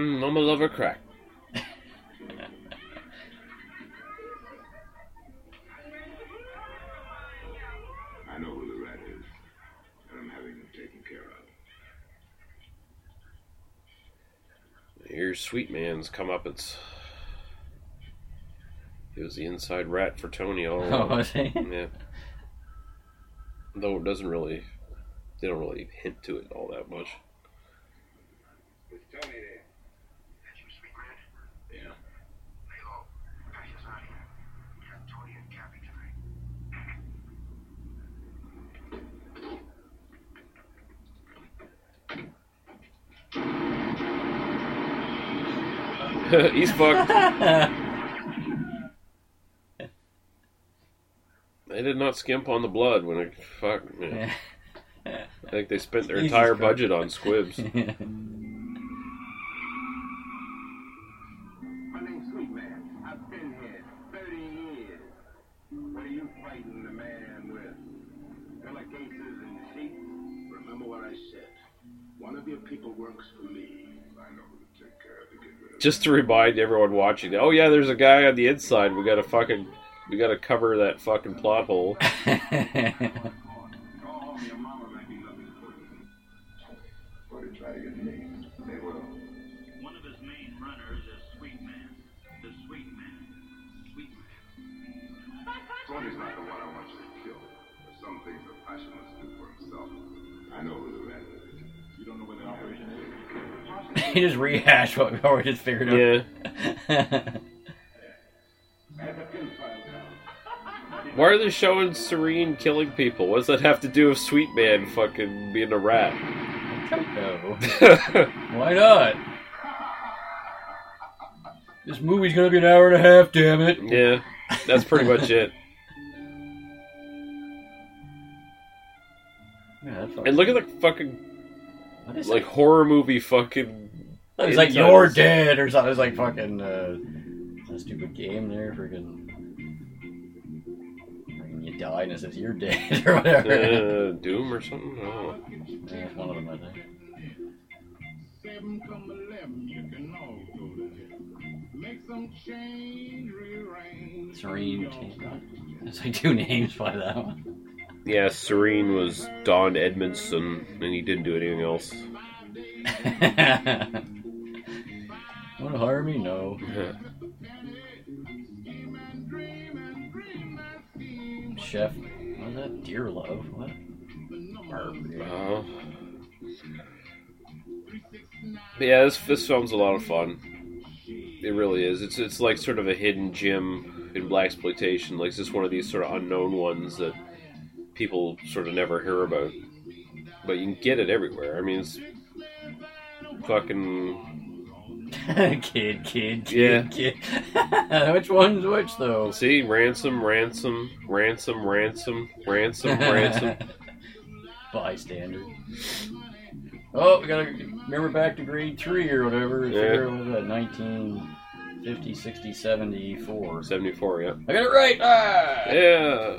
A: Mm, Mama love her crack.
C: I know who the rat is, and I'm having him taken care of.
A: Here's Sweet Man's comeuppance. He was the inside rat for Tony all <laughs>
B: Oh, was he?
A: Yeah. Though it doesn't really, they don't really hint to it all that much.
C: It's Tony there.
E: That's you, sweet man?
I: Yeah.
E: Lay low. Patty's out here. We got Tony and Cappy tonight. <laughs>
A: He's fucked. <laughs> They did not skimp on the blood when it fuck. Yeah. <laughs> I think they spent their entire budget on squibs. Just to remind everyone watching, oh yeah, there's a guy on the inside. We gotta fucking, we gotta cover that fucking plot hole. <laughs> <laughs>
H: is?
B: he just rehashed what we already just figured out.
A: Yeah.
C: Have the pin file down.
A: Why are they showing Serene killing people? What does that have to do with Sweet Man fucking being a rat?
B: No. <laughs> Why not? This movie's gonna be an hour and a half, damn it.
A: yeah, that's pretty much it. <laughs>
B: Yeah, that's fucking-
A: And look at the fucking like
B: it?
A: horror movie fucking.
B: It's like you're dead or something. It's like fucking uh, a stupid game there, freaking. freaking You die and it says you're dead <laughs> or whatever.
A: Uh, Doom or something. I don't know.
B: Yeah, it's one of them, I think.
G: Seven come eleven, you can all go to hell. Make some change, rearrange.
B: Serene. It's like two <laughs> names by that one.
A: Yeah, Serene was Don Edmondson, and he didn't do anything else. <laughs>
B: Want to hire me? No. Chef. What was that? Dear Love? What?
A: But yeah, this this film's a lot of fun. It really is. It's it's like sort of a hidden gem in blaxploitation. Like it's just one of these sort of unknown ones that people sort of never hear about. But you can get it everywhere. I mean, it's fucking <laughs>
B: kid, kid, kid,
A: Yeah.
B: kid. <laughs> which one's which, though?
A: see ransom, ransom, ransom, ransom, ransom, ransom. <laughs>
B: Bystander. Oh, we gotta remember back to grade three or whatever.
A: Yeah.
B: Figure out what was that, 1950, 60, 74.
A: Seventy four. Yeah.
B: I got it right! Ah!
A: Yeah.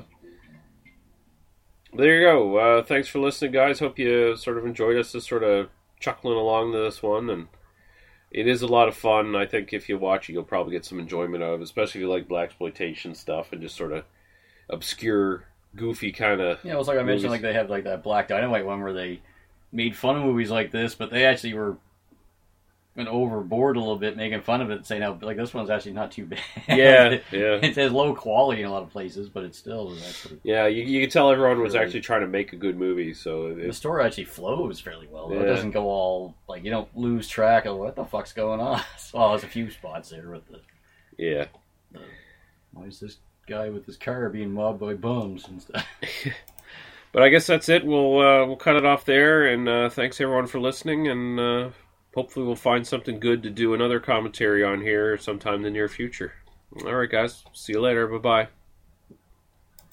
A: There you go. Uh, thanks for listening, guys. Hope you sort of enjoyed us, just sort of chuckling along to this one, and it is a lot of fun. I think if you watch it, you'll probably get some enjoyment out of, it, especially if you like blaxploitation stuff and just sort of obscure, goofy kind of.
B: Yeah, it was like I mentioned, like they have like that Black Dynamite one where they made fun of movies like this, but they actually were went overboard a little bit, making fun of it, saying how like this one's actually not too bad.
A: Yeah, <laughs> yeah.
B: it has low quality in a lot of places, but it still is actually
A: Yeah, you, you can tell everyone was actually trying to make a good movie, so
B: the
A: it,
B: story actually flows fairly well. though. It doesn't go all like you don't lose track of what the fuck's going on. <laughs> well, there's a few spots there with the
A: yeah.
B: why is this guy with his car being mobbed by bums and stuff. <laughs>
A: But I guess that's it. We'll uh, we'll cut it off there, and uh, thanks everyone for listening, and uh, hopefully we'll find something good to do another commentary on here sometime in the near future. All right, guys. See you later. Bye bye.